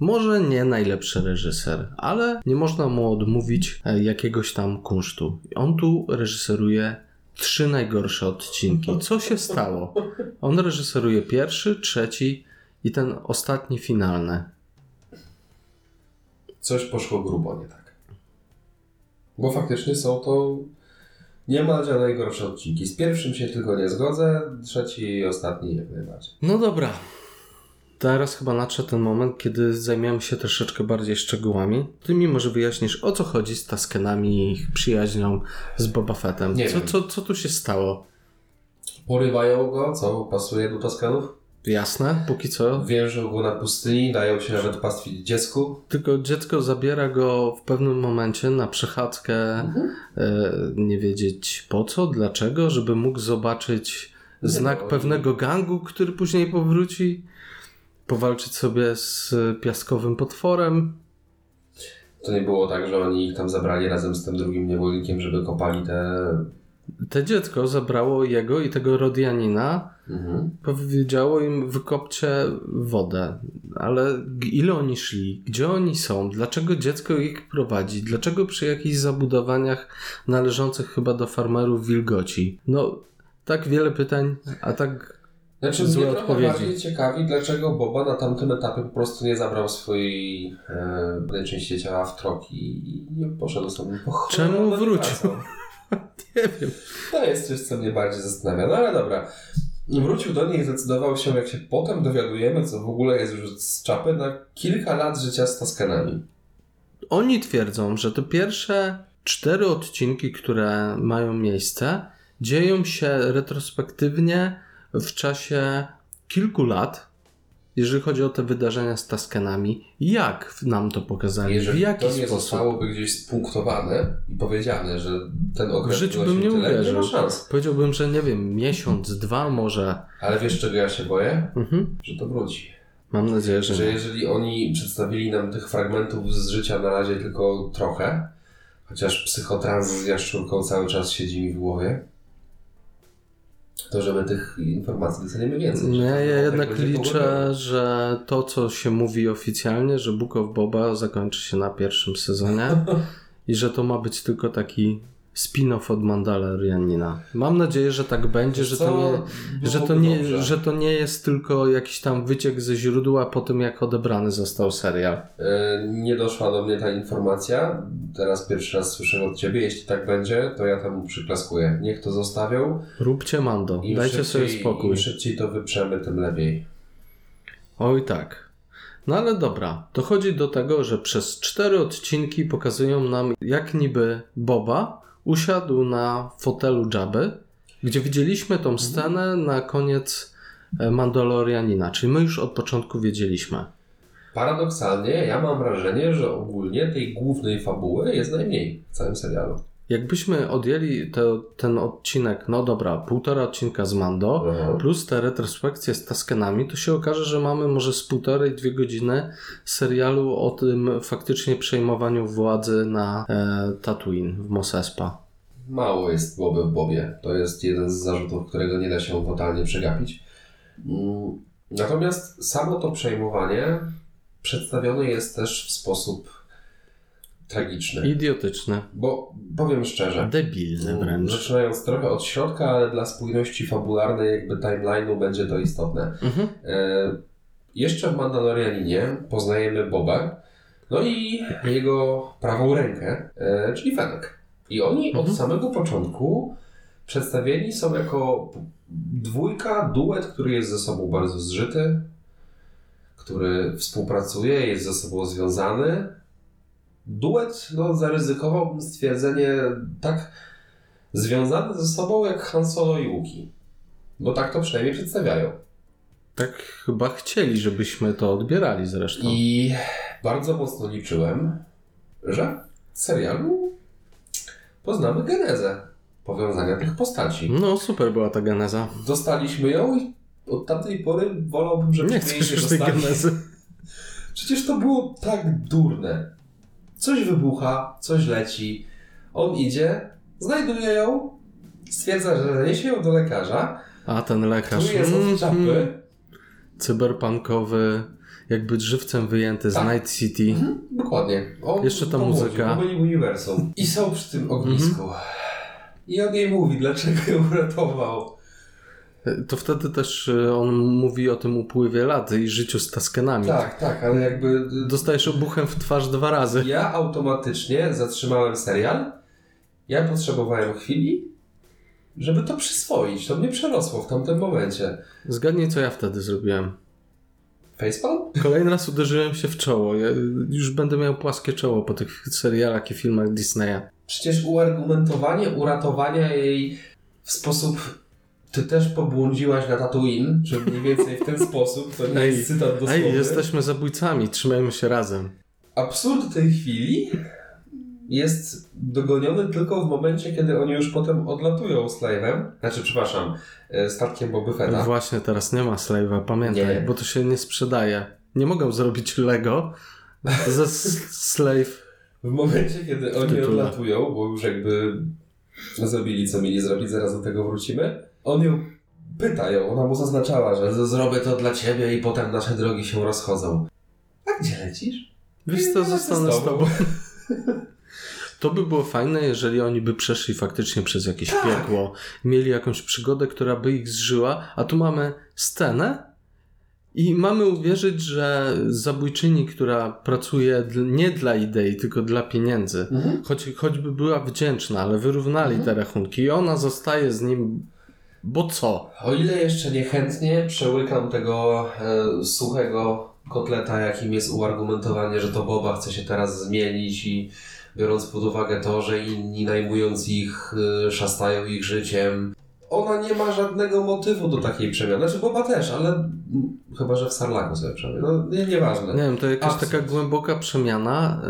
Może nie najlepszy reżyser, ale nie można mu odmówić e, jakiegoś tam kunsztu. On tu reżyseruje trzy najgorsze odcinki. Co się stało? On reżyseruje pierwszy, trzeci i ten ostatni finalny. Coś poszło grubo nie tak. Bo faktycznie są to niemalże najgorsze odcinki. Z pierwszym się tylko nie zgodzę, trzeci i ostatni jak najbardziej. No dobra. Teraz chyba nadszedł ten moment, kiedy zajmiemy się troszeczkę bardziej szczegółami. Ty mi może wyjaśnisz, o co chodzi z Taskenami i ich przyjaźnią z Boba Fettem. Nie Co, wiem. co, co tu się stało? Porywają go, co pasuje do Toskanów? Jasne, póki co. Więżą go na pustyni, dają się nawet pastwić dziecku. Tylko dziecko zabiera go w pewnym momencie na przechadzkę, e, nie wiedzieć po co, dlaczego, żeby mógł zobaczyć Nie znak no, pewnego gangu, który później powróci, powalczyć sobie z piaskowym potworem. To nie było tak, że oni ich tam zabrali razem z tym drugim niewolnikiem, żeby kopali te... Te dziecko zabrało jego i tego Rodianina, Mhm. powiedziało im wykopcie wodę. Ale ile oni szli? Gdzie oni są? Dlaczego dziecko ich prowadzi? Dlaczego przy jakichś zabudowaniach należących chyba do farmerów wilgoci? No, tak wiele pytań, a tak Znaczy, złe mnie odpowiedzi. bardziej ciekawi, dlaczego Boba na tamtym etapie po prostu nie zabrał swojej e, części ciała w troki i nie poszedł sobie po Czemu wrócił? Nie wiem. To jest coś, co mnie bardziej zastanawia. No ale dobra. Wrócił do niej i zdecydował się, jak się potem dowiadujemy, co w ogóle jest już z czapy, na kilka lat życia z Toskanami. Oni twierdzą, że te pierwsze cztery odcinki, które mają miejsce, dzieją się retrospektywnie w czasie kilku lat, jeżeli chodzi o te wydarzenia z Taskenami. Jak nam to pokazali? W Jeżeli jaki to nie sposób? zostałoby gdzieś spunktowane i powiedziane, że ten W okres życiu wynosił bym nie tyle, nie uwierzył. szans. Powiedziałbym, że nie wiem, miesiąc, dwa może. Ale wiesz, czego ja się boję? Mhm. Że to wróci. Mam nadzieję, że Że nie. jeżeli oni przedstawili nam tych fragmentów z życia na razie tylko trochę, chociaż psychotrans z jaszczurką cały czas siedzi mi w głowie, to że my tych informacji dostaniemy więcej. Nie, Że to ja tak jednak liczę, że to, co się mówi oficjalnie, że Book of Boba zakończy się na pierwszym sezonie i że to ma być tylko taki spin-off od Mandalorianina. Mam nadzieję, że tak będzie, że to, nie, że, to nie, że to nie jest tylko jakiś tam wyciek ze źródła po tym, jak odebrany został serial. E, Nie doszła do mnie ta informacja. Teraz pierwszy raz słyszę od Ciebie. Jeśli tak będzie, to ja temu przyklaskuję. Niech to zostawią. Róbcie Mando, Im dajcie sobie szybciej- spokój. Im szybciej to wyprzemy, tym lepiej. Oj tak. No ale dobra, dochodzi do tego, że przez cztery odcinki pokazują nam, jak niby Boba usiadł na fotelu Jabby, gdzie widzieliśmy tą scenę na koniec e, Mandalorianina, czyli my już od początku wiedzieliśmy. Paradoksalnie, ja mam wrażenie, że ogólnie tej głównej fabuły jest najmniej w całym serialu. Jakbyśmy odjęli te, ten odcinek, no dobra, półtora odcinka z Mando, Aha. plus te retrospekcje z Taskenami, to się okaże, że mamy może z półtorej, dwie godziny serialu o tym faktycznie przejmowaniu władzy na e, Tatooine w Mos Espa. Mało jest Boby w Bobie. To jest jeden z zarzutów, którego nie da się totalnie przegapić. Mm, Natomiast samo to przejmowanie przedstawione jest też w sposób tragiczny. Idiotyczne, Bo powiem szczerze, debilne wręcz. zaczynając trochę od środka, ale dla spójności fabularnej jakby timeline'u będzie to istotne. Mhm. E, jeszcze w Mandalorianinie poznajemy Boba, no i jego prawą rękę, e, czyli Fennec. I oni Mhm. od samego początku przedstawieni są jako dwójka, duet, który jest ze sobą bardzo zżyty, który współpracuje, jest ze sobą związany. Duet, no zaryzykowałbym stwierdzenie tak związany ze sobą jak Han Solo i Łuki. Bo tak to przynajmniej przedstawiają. Tak chyba chcieli, żebyśmy to odbierali zresztą. I bardzo mocno liczyłem, że w serialu poznamy genezę powiązania tych postaci. No super była ta geneza. Dostaliśmy ją i od tamtej pory wolałbym, żeby Nie jej nie dostali. genezy. Przecież to było tak durne. Coś wybucha, coś leci. On idzie, znajduje ją, stwierdza, że niesie ją do lekarza, A ten lekarz. który jest mhm, od czapy. cyberpunkowy, jakby żywcem wyjęty z Tak. Night City. Mhm, dokładnie. On Jeszcze ta muzyka. uniwersum. I są przy tym ognisku. Mhm. I on jej mówi, dlaczego ją uratował. To wtedy też y, on mówi o tym upływie lat i życiu z Taskenami. Tak, tak, ale jakby... Dostajesz obuchem w twarz dwa razy. Ja automatycznie zatrzymałem serial. Ja potrzebowałem chwili, żeby to przyswoić. To mnie przerosło w tamtym momencie. Zgadnij, co ja wtedy zrobiłem. Facepalm? Kolejny raz uderzyłem się w czoło. Ja już będę miał płaskie czoło po tych serialach i filmach Disneya. Przecież uargumentowanie uratowania jej w sposób... Ty też pobłądziłaś na Tatooine, że mniej więcej w ten sposób, to nie Ej, jest cytat dosłowny. Ej, jesteśmy zabójcami, trzymajmy się razem. absurd tej chwili jest dogoniony tylko w momencie, kiedy oni już potem odlatują Slave'em, znaczy, przepraszam, e, statkiem Boba Fetta. Właśnie teraz nie ma Slave'a, pamiętaj, Nie. bo to się nie sprzedaje. Nie mogą zrobić Lego ze Slave. W momencie, kiedy oni tytule. odlatują, bo już jakby zrobili, co mieli zrobić, zaraz do tego wrócimy, on ją pyta ją, ona mu zaznaczała, że zrobię to dla ciebie i potem nasze drogi się rozchodzą. A gdzie lecisz? Wiesz co, zostanę z tobą. To by było fajne, jeżeli oni by przeszli faktycznie przez jakieś Tak. piekło, mieli jakąś przygodę, która by ich zżyła, a tu mamy scenę i mamy uwierzyć, że zabójczyni, która pracuje nie dla idei, tylko dla pieniędzy, Mhm. choć, choćby była wdzięczna, ale wyrównali te rachunki i ona zostaje z nim, bo co? O ile jeszcze niechętnie przełykam tego e, suchego kotleta, jakim jest uargumentowanie, że to Boba chce się teraz zmienić i biorąc pod uwagę to, że inni najmując ich, e, szastają ich życiem. Ona nie ma żadnego motywu do takiej przemiany. Znaczy Boba też, ale chyba, że w Sarlaku sobie przemiany. No nie, nieważne. Nie wiem, to jakaś Absurd. taka głęboka przemiana.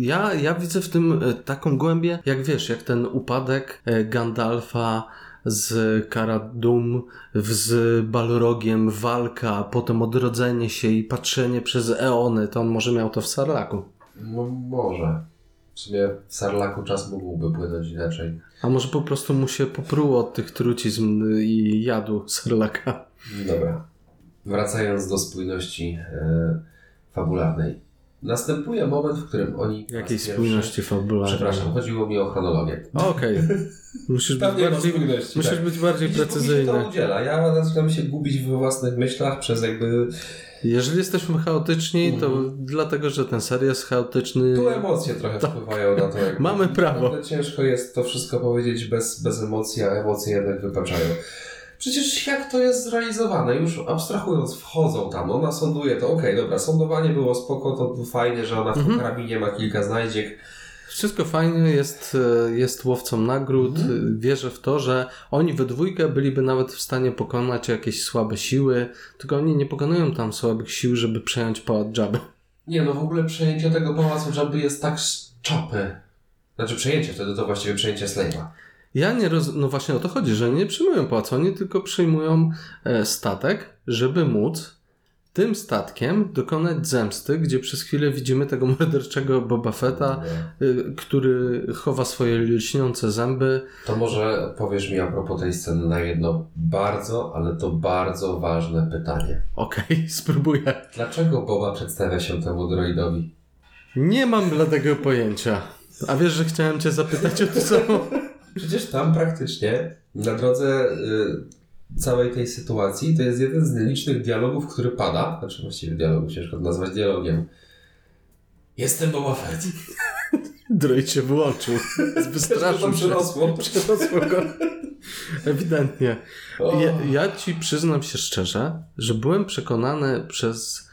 Y, Ja, ja widzę w tym y, taką głębię, jak wiesz, jak ten upadek y, Gandalfa z Karadum, z Balrogiem, walka, potem odrodzenie się i patrzenie przez eony, to on może miał to w Sarlaku. No może. W sumie w Sarlaku czas mógłby płynąć inaczej. A może po prostu mu się popruło od tych trucizm i jadu Sarlaka. Dobra. Wracając do spójności e, fabularnej. Następuje moment, w którym oni. Jakiej spójności fabularnej. Przepraszam, chodziło mi o chronologię. Okej. Musisz, być bardziej, musisz tak. być bardziej Widzisz, póki się precyzyjny. to udziela. Ja zaczynam się gubić we własnych myślach przez jakby. Jeżeli jesteśmy chaotyczni, to Mhm. dlatego, że ten serial jest chaotyczny. Tu emocje trochę wpływają na to. Mamy prawo. Ciężko jest to wszystko powiedzieć bez, bez emocji, a emocje jednak wypaczają. Przecież jak to jest zrealizowane? Już abstrahując, wchodzą tam, ona sąduje to, okej, dobra, sądowanie było spoko, to fajnie, że ona w Mhm. karabinie ma kilka znajdziek. Wszystko fajnie, jest, e, jest łowcą nagród. Mhm. e, Wierzę w to, że oni we dwójkę byliby nawet w stanie pokonać jakieś słabe siły, tylko oni nie pokonują tam słabych sił, żeby przejąć pałac Jabby. Nie no, w ogóle przejęcie tego pałacu Jabby jest tak z czopy. Znaczy przejęcie, wtedy to właściwie przejęcie Slave'a. Ja nie roz... No właśnie o to chodzi, że nie przyjmują pałacu, oni tylko przyjmują e, statek, żeby móc tym statkiem dokonać zemsty, gdzie przez chwilę widzimy tego morderczego Boba Fetta, y, który chowa swoje lśniące zęby. To może powiesz mi a propos tej sceny na jedno bardzo, ale to bardzo ważne pytanie. Okej, spróbuję. Dlaczego Boba przedstawia się temu droidowi? Nie mam bladego pojęcia. A wiesz, że chciałem cię zapytać o to samo? Przecież tam praktycznie na drodze y, całej tej sytuacji to jest jeden z nielicznych dialogów, który pada. Znaczy właściwie dialogu ciężko nazwać dialogiem. Jestem Boba Fett. Droid się wyłączył. Wystraszył się. przyrosło. Przerosło go. Ewidentnie. Ja, ja ci przyznam się szczerze, że byłem przekonany przez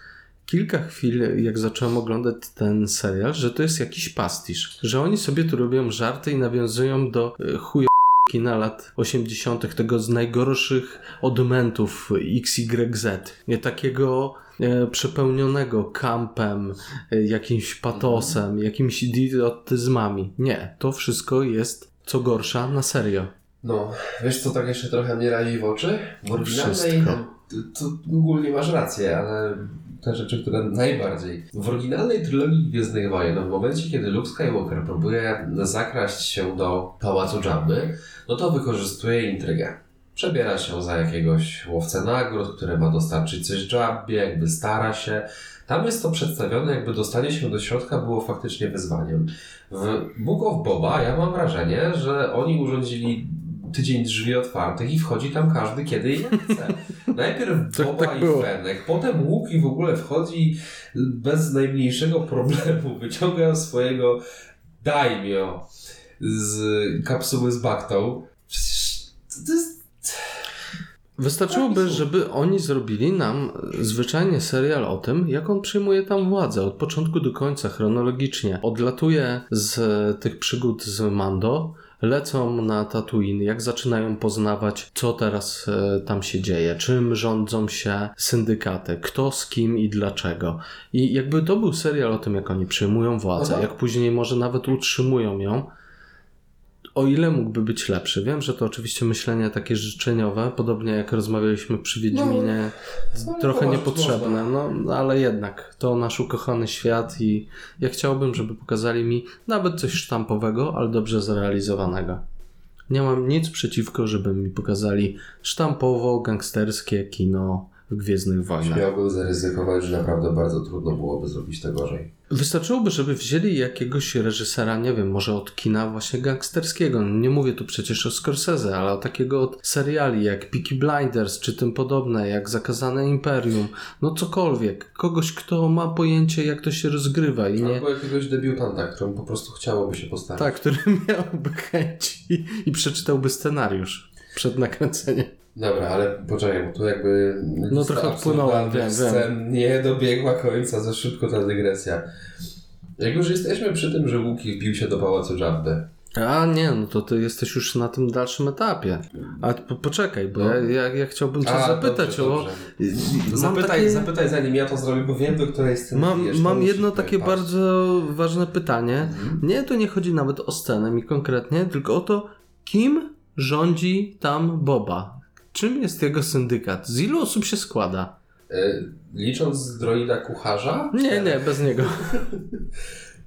kilka chwil, jak zacząłem oglądać ten serial, że to jest jakiś pastisz. Że oni sobie tu robią żarty i nawiązują do e, chuja kina lat 80., tego z najgorszych odmentów XYZ. Nie takiego e, przepełnionego kampem, e, jakimś patosem, jakimiś idiotyzmami. Nie, to wszystko jest co gorsza na serio. No, wiesz co tak jeszcze trochę mnie razi w oczy? W oryginalnej, to, to ogólnie masz rację, ale te rzeczy, które najbardziej. W oryginalnej trylogii Gwiezdnych Wojen, w momencie kiedy Luke Skywalker próbuje zakraść się do Pałacu Jabby, no to wykorzystuje intrygę. Przebiera się za jakiegoś łowcę nagród, który ma dostarczyć coś Jabbie, jakby stara się. Tam jest to przedstawione, jakby dostanie się do środka było faktycznie wyzwaniem. W Book of Boba ja mam wrażenie, że oni urządzili tydzień drzwi otwartych i wchodzi tam każdy kiedy i chce. Najpierw Tak- Boba tak i było. Fenek, potem Łuk i w ogóle wchodzi bez najmniejszego problemu, wyciąga swojego daimio z kapsuły z baktą. Przecież to jest... Wystarczyłoby, Tak, żeby oni zrobili nam zwyczajnie serial o tym, jak on przyjmuje tam władzę od początku do końca, chronologicznie. Odlatuje z tych przygód z Mando, lecą na Tatooine, jak zaczynają poznawać, co teraz e, tam się dzieje, czym rządzą się syndykaty, kto z kim i dlaczego. I jakby to był serial o tym, jak oni przyjmują władzę, Aha. jak później może nawet utrzymują ją, o ile mógłby być lepszy. Wiem, że to oczywiście myślenie takie życzeniowe, podobnie jak rozmawialiśmy przy Wiedźminie, no, trochę no, niepotrzebne, no ale jednak to nasz ukochany świat i ja chciałbym, żeby pokazali mi nawet coś sztampowego, ale dobrze zrealizowanego. Nie mam nic przeciwko, żeby mi pokazali sztampowo gangsterskie kino w Gwiezdnych Wojnach. Miałbym zaryzykować, że naprawdę bardzo trudno byłoby zrobić to gorzej. Wystarczyłoby, żeby wzięli jakiegoś reżysera, nie wiem, może od kina właśnie gangsterskiego. Nie mówię tu przecież o Scorsese, ale o takiego od seriali jak Peaky Blinders czy tym podobne, jak Zakazane Imperium. No cokolwiek. Kogoś, kto ma pojęcie, jak to się rozgrywa i nie... Albo jakiegoś debiutanta, którym po prostu chciałoby się postarać. Tak, który miałby chęci i przeczytałby scenariusz przed nakręceniem. Dobra, ale poczekaj, bo tu jakby No trochę odpłynąłem, wiem, wiem. nie dobiegła końca, za szybko ta dygresja. Jak już jesteśmy przy tym, że Łuki wbił się do pałacu Jabby. A nie, no to ty jesteś już na tym dalszym etapie. A po, poczekaj, bo No. ja, ja, chciałbym cię A, zapytać dobrze, o... dobrze. Zapytaj, takie- zapytaj zanim ja to zrobię, bo wiem do której sceny Mam, mam jedno takie bardzo ważne pytanie. Nie, to nie chodzi nawet o scenę mi konkretnie, tylko o to, kim rządzi tam Boba? Czym jest jego syndykat? Z ilu osób się składa? Y, Licząc droida kucharza? Nie, nie, bez niego.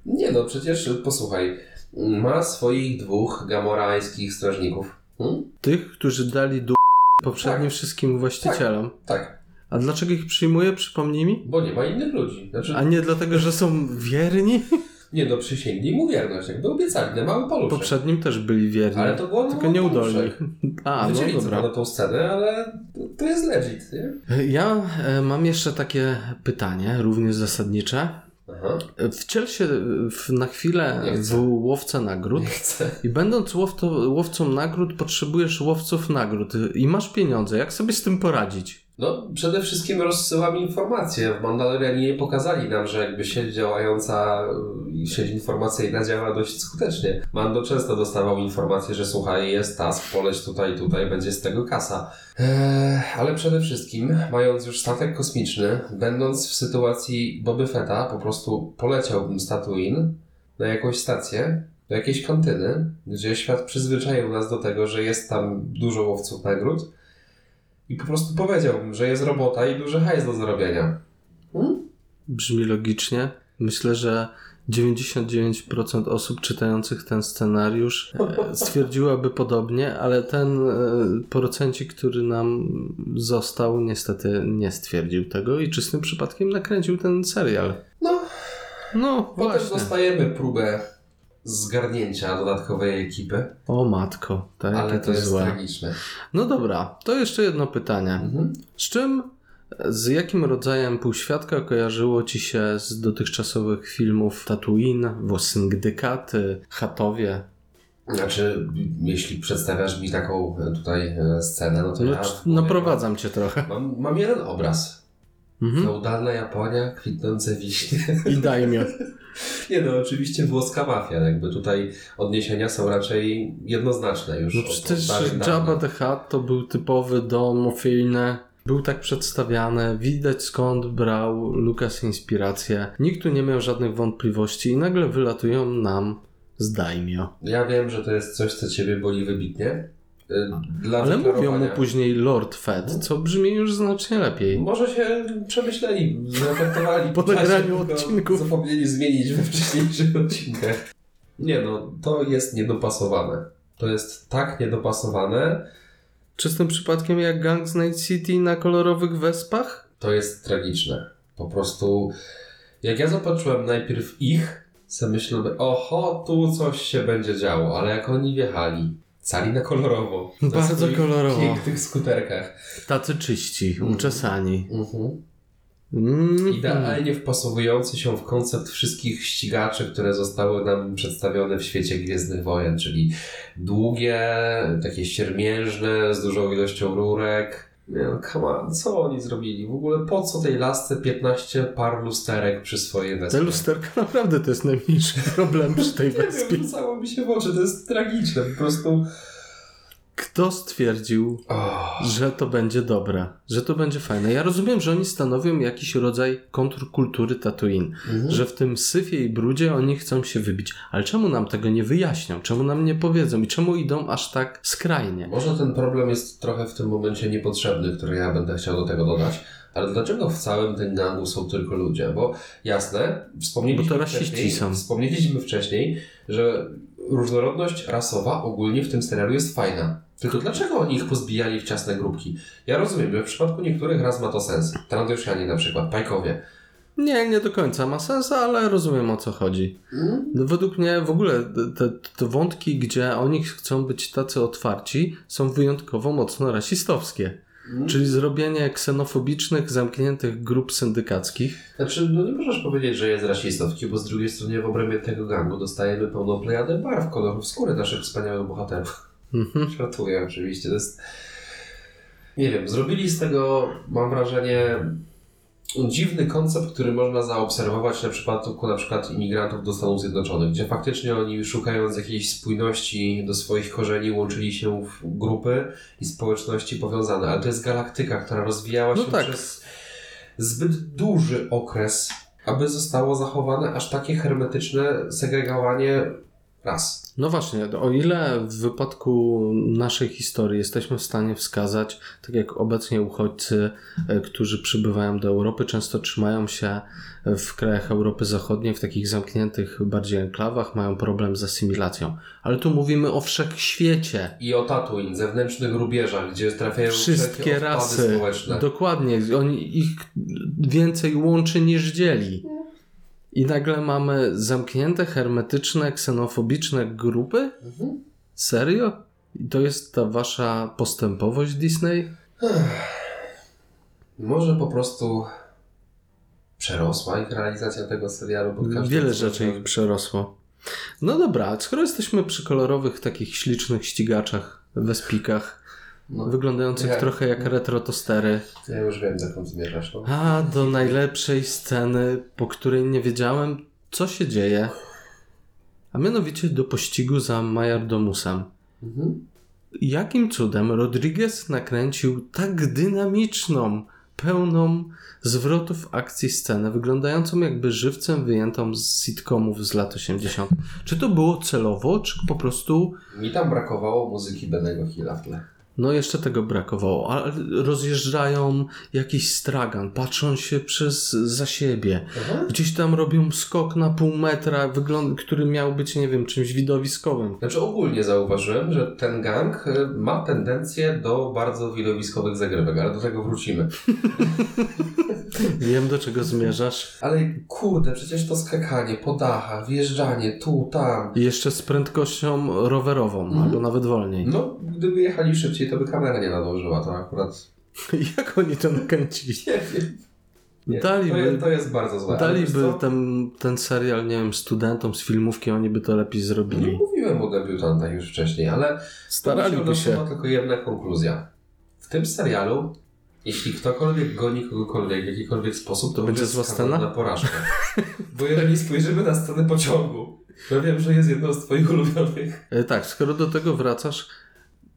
Nie no, przecież posłuchaj, ma swoich dwóch gamorańskich strażników. Hmm? Tych, którzy dali dół poprzednim Tak. wszystkim właścicielom. Tak, A dlaczego ich przyjmuje, przypomnij mi? bo nie ma innych ludzi. Znaczy, A nie dlatego, że są wierni? nie no, przysięgli mu wierność, jakby obiecali na mały poluszek. Poprzednim też byli wierni. Ale to było Tylko nieudolni. A, no Wiedzieli co dobra. na tą scenę, ale to, jest legit, nie? Ja e, mam jeszcze takie pytanie, również zasadnicze. Aha, Wciel się w, na chwilę w łowcę nagród i będąc łowto, łowcą nagród potrzebujesz łowców nagród i masz pieniądze. Jak sobie z tym poradzić? No, przede wszystkim rozsyłam informacje. W Mandalorianie nie pokazali nam, że jakby sieć działająca, y, sieć informacyjna działa dość skutecznie. Mando często dostawał informacje, że słuchaj, jest task, poleć tutaj, tutaj, będzie z tego kasa. Eee, ale przede wszystkim, mając już statek kosmiczny, będąc w sytuacji Boby Fetta, po prostu poleciałbym z Tatooine na jakąś stację, do jakiejś kantyny, gdzie świat przyzwyczaił nas do tego, że jest tam dużo łowców nagród i po prostu powiedziałbym, że jest robota i duży hajs do zrobienia. Hmm? Brzmi logicznie. Myślę, że 99% osób czytających ten scenariusz e, stwierdziłaby podobnie, ale ten e, procencik, który nam został, niestety nie stwierdził tego i czystym przypadkiem nakręcił ten serial. No, No potem właśnie. dostajemy próbę zgarnięcia dodatkowej ekipy, O matko, tak, ale jakie to jest złe. tragiczne. No dobra, to jeszcze jedno pytanie. Mhm. Z czym, z jakim rodzajem półświadka kojarzyło Ci się z dotychczasowych filmów Tatooine, Wosingdykaty, Chatowie? Znaczy, jeśli przedstawiasz mi taką tutaj e, scenę, no to No, ja... naprowadzam Cię trochę. Mam, mam jeden obraz. Mhm. Feudalna Japonia, kwitnące wiśnie. I daj mi. Nie no, oczywiście włoska mafia. Jakby tutaj odniesienia są raczej jednoznaczne już. No przecież Jabba the Hutt to był typowy dom mafijny. Był tak przedstawiany, widać skąd brał Lucas inspirację. Nikt tu nie miał żadnych wątpliwości i nagle wylatują nam z Daimyo. Ja wiem, że to jest coś, co ciebie boli wybitnie. Y, Dla Ale mówią mu później Lord Fed, co brzmi już znacznie lepiej. Może się przemyśleli, zreflektowali Po nagraniu odcinków. Zapomnieli zmienić we wcześniejszych odcinkach. Nie no, to jest niedopasowane. To jest tak niedopasowane, Czystym przypadkiem jak Gang z Night City na kolorowych wespach? to jest tragiczne. Po prostu, jak ja zobaczyłem najpierw ich, sobie myślałem, oho, tu coś się będzie działo, ale jak oni wjechali, cali na kolorowo. na Bardzo kolorowo. pięknych skuterkach. Tacy czyści, Mhm. uczesani. Mm. Idealnie wpasowujący się w koncept wszystkich ścigaczy, które zostały nam przedstawione w świecie Gwiezdnych Wojen, czyli długie, takie siermiężne, z dużą ilością rurek. Nie no, come on, co oni zrobili? W ogóle po co tej lasce 15 par lusterek przy swojej Te wyspie? lusterka naprawdę to jest najmniejszy problem przy tej Nie wiem, wyspie. rzucało mi się w oczy, to jest tragiczne, po prostu... Kto stwierdził, Oh. że to będzie dobre, że to będzie fajne? Ja rozumiem, że oni stanowią jakiś rodzaj kontrkultury Tatooine, Mhm. że w tym syfie i brudzie oni chcą się wybić. Ale czemu nam tego nie wyjaśnią? Czemu nam nie powiedzą? I czemu idą aż tak skrajnie? Może ten problem jest trochę w tym momencie niepotrzebny, który ja będę chciał do tego dodać. Ale dlaczego w całym tym gangu są tylko ludzie? Bo jasne, wspomnieliśmy, Bo wcześniej, są. wspomnieliśmy wcześniej, że różnorodność rasowa ogólnie w tym serialu jest fajna. Tylko dlaczego oni ich pozbijali w ciasne grupki? Ja rozumiem, że w przypadku niektórych raz ma to sens. Trandoshani na przykład, Pajkowie. Nie, nie do końca ma sens, ale rozumiem o co chodzi. No, według mnie w ogóle te, te wątki, gdzie oni chcą być tacy otwarci, są wyjątkowo mocno rasistowskie. Czyli zrobienie ksenofobicznych, zamkniętych grup syndykackich. Znaczy, no nie możesz powiedzieć, że jest rasistowski, bo z drugiej strony w obrębie tego gangu dostajemy pełną plejadę barw, kolorów skóry naszych wspaniałych bohaterów. Mhm. Żartuję oczywiście. To jest... Nie wiem, zrobili z tego, mam wrażenie, dziwny koncept, który można zaobserwować na przypadku na przykład imigrantów do Stanów Zjednoczonych, gdzie faktycznie oni szukając jakiejś spójności do swoich korzeni łączyli się w grupy i społeczności powiązane, ale to jest galaktyka, która rozwijała No się tak. przez zbyt duży okres, aby zostało zachowane aż takie hermetyczne segregowanie ras. No właśnie, o ile w wypadku naszej historii jesteśmy w stanie wskazać, tak jak obecnie uchodźcy, e, którzy przybywają do Europy, często trzymają się w krajach Europy Zachodniej, w takich zamkniętych bardziej enklawach, mają problem z asymilacją. Ale tu mówimy o wszechświecie. I o Tatooine, zewnętrznych rubieżach, gdzie trafiają Wszystkie rasy. społeczne. Dokładnie, oni ich więcej łączy niż dzieli. I nagle mamy zamknięte, hermetyczne, ksenofobiczne grupy? Mhm. Serio? I to jest ta wasza postępowość Disney? Może po prostu przerosła ich realizacja tego serialu. pod każdym Wiele rzeczy ich przerosło. No dobra, skoro jesteśmy przy kolorowych, takich ślicznych ścigaczach, wespikach, No, wyglądających Ja- trochę jak retrotostery, ja już wiem, dokąd zmierzasz. No. a do najlepszej sceny, po której nie wiedziałem, co się dzieje, a mianowicie do pościgu za Majordomusem. Mhm. Jakim cudem Rodriguez nakręcił tak dynamiczną, pełną zwrotów akcji scenę, wyglądającą jakby żywcem wyjętą z sitcomów z lat 80. Czy to było celowo, czy po prostu Mi tam brakowało muzyki Benego Hilla w tle. No jeszcze tego brakowało, ale rozjeżdżają jakiś stragan, patrzą się przez za siebie. Aha. Gdzieś tam robią skok na pół metra, wygląd, który miał być, nie wiem, czymś widowiskowym. Znaczy ogólnie zauważyłem, że ten gang y, ma tendencję do bardzo widowiskowych zagrywek, ale do tego wrócimy. Wiem, do czego zmierzasz. Ale kurde, przecież to skakanie po dachach, wjeżdżanie tu, tam. I jeszcze z prędkością rowerową, Mhm. albo nawet wolniej. No, gdyby jechali szybciej, to by kamera nie nadążyła, to akurat Jak oni to nakręcili? nie wiem. Nie, Daliby- to, jest, to jest bardzo złe. Daliby ten, ten serial, nie wiem, studentom z filmówki, oni by to lepiej Nie zrobili. mówiłem o debiutantach już wcześniej, ale Staraliby to się. ma tylko jedna konkluzja. W tym serialu, jeśli ktokolwiek goni kogokolwiek w jakikolwiek sposób, to, będzie jest zła scena? na porażkę. Bo jeżeli spojrzymy na scenę pociągu, to wiem, że jest jedną z twoich ulubionych. E, Tak, skoro do tego wracasz,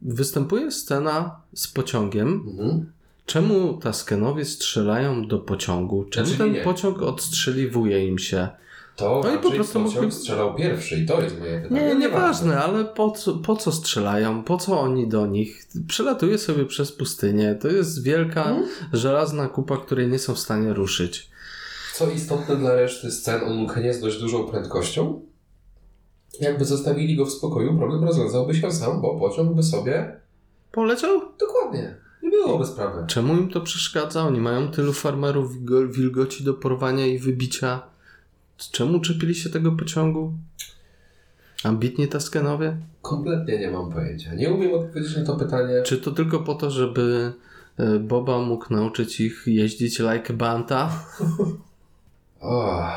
występuje scena z pociągiem. Mhm. Czemu Taskenowie strzelają do pociągu? Czemu Znaczy ten nie. pociąg odstrzeliwuje im się? To No i po prostu pociąg mógłby- strzelał pierwszy i to jest moje pytanie. Nie, No nieważne, ale po co, po co strzelają? Po co oni do nich? Przelatuje sobie przez pustynię. To jest wielka, Mhm. żelazna kupa, której nie są w stanie ruszyć. Co istotne dla reszty scen, on mknie z dość dużą prędkością. Jakby zostawili go w spokoju, problem rozwiązałby się sam, bo pociąg by sobie... Poleciał? Dokładnie. Nie byłoby sprawy. Czemu im to przeszkadza? Oni mają tylu farmerów wilgo- wilgoci do porwania i wybicia. Czemu czepili się tego pociągu? Ambitni Taskenowie? Kompletnie nie mam pojęcia. Nie umiem odpowiedzieć na to pytanie. Czy to tylko po to, żeby e, Boba mógł nauczyć ich jeździć like banta? Oh.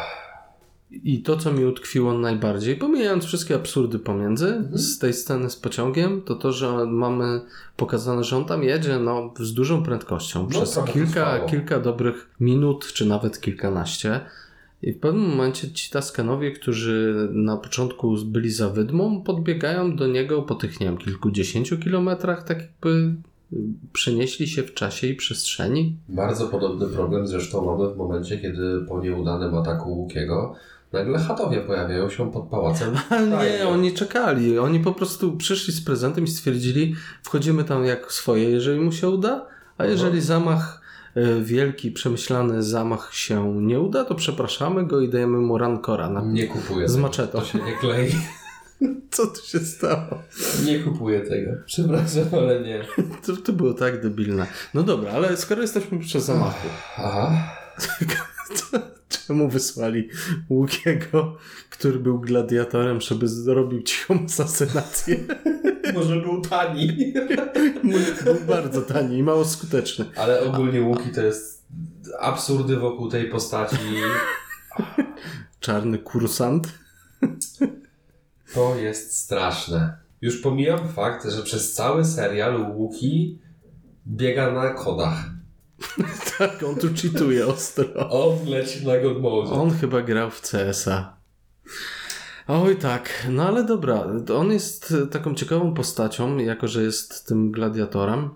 I to, co mi utkwiło najbardziej, pomijając wszystkie absurdy pomiędzy z tej sceny z pociągiem, to to, że mamy pokazane, że on tam jedzie no, z dużą prędkością przez trochę kilka, kilka dobrych minut, czy nawet kilkanaście. I w pewnym momencie ci Taskanowie, którzy na początku byli za wydmą, podbiegają do niego po tych, nie wiem, kilkudziesięciu kilometrach, tak jakby y, przenieśli się w czasie i przestrzeni. Bardzo podobny problem zresztą mamy w momencie, kiedy po nieudanym ataku Łukiego nagle chatowie pojawiają się pod pałacem. A nie, oni czekali. Oni po prostu przyszli z prezentem i stwierdzili, wchodzimy tam jak swoje, jeżeli mu się uda, a jeżeli zamach, e, wielki, przemyślany zamach się nie uda, to przepraszamy go i dajemy mu rankora na... Nie kupuję. Z maczetą. To się nie klei. Co tu się stało? Nie kupuję tego. Przepraszam, ale nie. To, to było tak debilne. No dobra, ale skoro jesteśmy przy zamachu, Aha. czemu wysłali Łukiego, który był gladiatorem, żeby zrobił cichą asasynację? Może był tani. Był bardzo tani i mało skuteczny. Ale ogólnie Łuki to jest absurdy wokół tej postaci. Czarny kursant. To jest straszne. Już pomijam fakt, że przez cały serial Łuki biega na kodach. Tak, on tu cheatuje ostro. On leci na God Mode. On chyba grał w CS-a. Oj tak, no ale dobra, to on jest taką ciekawą postacią, jako że jest tym gladiatorem,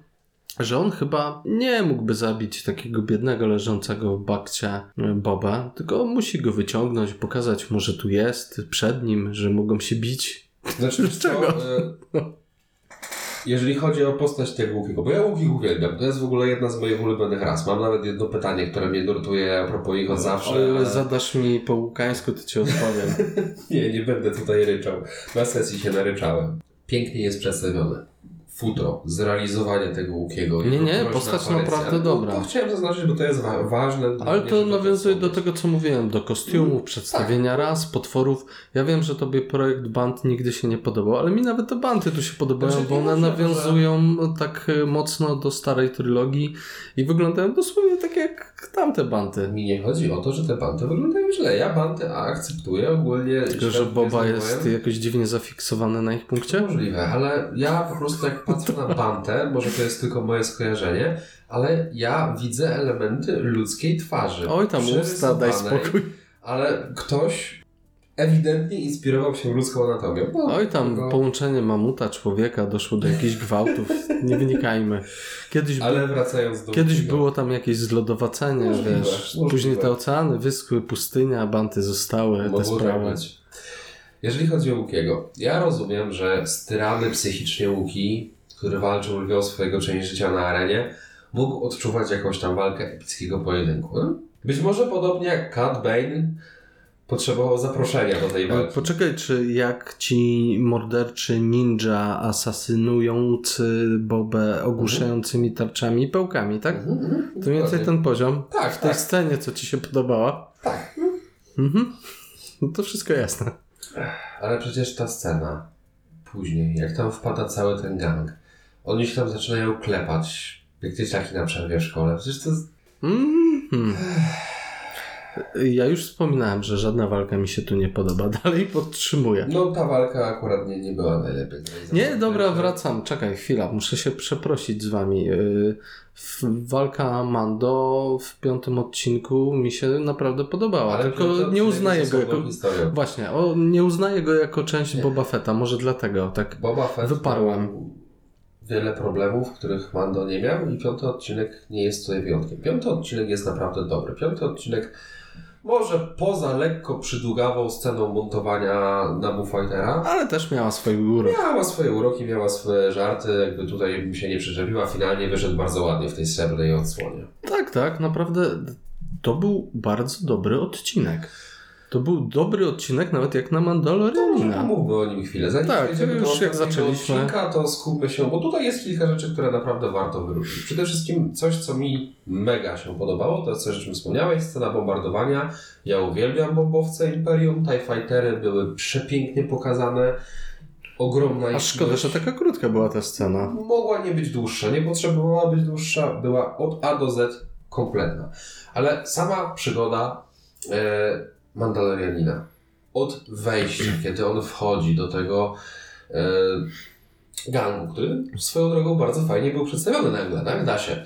że on chyba nie mógłby zabić takiego biednego leżącego bakcia e, Boba, tylko musi go wyciągnąć, pokazać mu, że tu jest, przed nim, że mogą się bić. Znaczy, wiesz co, Dlaczego? e, jeżeli chodzi o postać tego Łukiego, bo ja Łukich uwielbiam, to jest w ogóle jedna z moich ulubionych ras. Mam nawet jedno pytanie, które mnie nurtuje a propos ich od zawsze. O ile ale- zadasz mi po łukańsku, to ci odpowiem. Nie, nie będę tutaj ryczał. Na sesji się naryczałem. Pięknie jest przedstawione. Futro, zrealizowanie tego Łukiego. Nie, nie, postać aparycja. naprawdę No, dobra. To chciałem zaznaczyć, bo to jest wa- ważne. Ale to żeby nawiązuje do tego, co mówiłem, do kostiumów, przedstawienia ras, potworów. Ja wiem, że tobie projekt band nigdy się nie podobał, ale mi nawet te bandy tu się podobają, Znaczy, bo one nawiązują tak e, mocno do starej trylogii i wyglądają dosłownie tak jak tamte bandy. Mi nie chodzi o to, że te banty wyglądają źle. Ja banty akceptuję ogólnie. Tylko, że Boba jest jakoś dziwnie zafiksowany na ich punkcie. Możliwe, ale ja po prostu jak patrzę na Bantę, może to jest tylko moje skojarzenie, ale ja widzę elementy ludzkiej twarzy. Oj tam usta, daj spokój. Ale ktoś ewidentnie inspirował się ludzką anatomią. No, Oj tam tylko- połączenie mamuta, człowieka, doszło do jakichś gwałtów. Nie wynikajmy. Kiedyś, Ale wracając do Kiedyś Łukiego. było tam jakieś zlodowacenie, Możliwe, wiesz. możliwe. Później te oceany wyschły, pustynia, banty zostały, te Mogło tak sprawy. być. Jeżeli chodzi o Łukiego, ja rozumiem, że styrany psychicznie Łuki, który walczył lwią swojego część życia na arenie, mógł odczuwać jakąś tam walkę epickiego pojedynku. No? Być może podobnie jak Cat Bane potrzebował zaproszenia do tej E, walki. Poczekaj, czy jak ci morderczy ninja asasynujący Bobę ogłuszającymi tarczami i pełkami, tak? Mhm, mhm, To mniej więcej ten poziom. Tak, W tej tak, scenie, co ci się podobała. tak. Mhm. No to wszystko jasne. Ale przecież ta scena później, jak tam wpada cały ten gang, oni się tam zaczynają klepać, jak dzieciaki na przerwie w szkole. Przecież to jest... Mhm. Ja już wspominałem, że żadna walka mi się tu nie podoba. Dalej podtrzymuję. No ta walka akurat nie, nie była najlepiej. Nie, dobra, wracam. Czekaj, chwila. Muszę się przeprosić z wami. W- Walka Mando w piątym odcinku mi się naprawdę podobała. Ale tylko nie uznaję go jako... historią. Właśnie, o, nie uznaję go jako część Nie. Boba Fetta. Może dlatego, tak. Boba Fett Wyparłem. wiele problemów, których Mando nie miał i piąty odcinek nie jest tutaj wyjątkiem. Piąty odcinek jest naprawdę dobry. Piąty odcinek może poza lekko przydługawą sceną montowania Nabu Fightera Ale też miała swój urok. miała swoje uroki, miała swoje żarty, jakby tutaj mi się nie przyczepiła. Finalnie wyszedł bardzo ładnie w tej srebrnej odsłonie. Tak, tak, naprawdę to był bardzo dobry odcinek. To był dobry odcinek, nawet jak na Mandalorianina. Mówmy o nim chwilę. Zanim Tak, już jak zaczęliśmy. Odcinka, to skupmy się, bo tutaj jest kilka rzeczy, które naprawdę warto wyróżnić. Przede wszystkim coś, co mi mega się podobało, to jest coś, o czym wspomniałeś, scena bombardowania. Ja uwielbiam bombowce Imperium, TIE Fightery były przepięknie pokazane. Ogromna A szkoda, że taka krótka była ta scena. Mogła nie być dłuższa, nie potrzebowała być dłuższa, była od A do Z kompletna. Ale sama przygoda e, Mandalorianina, od wejścia, kiedy on wchodzi do tego e, gangu, który swoją drogą bardzo fajnie był przedstawiony nagle, tak? Da się.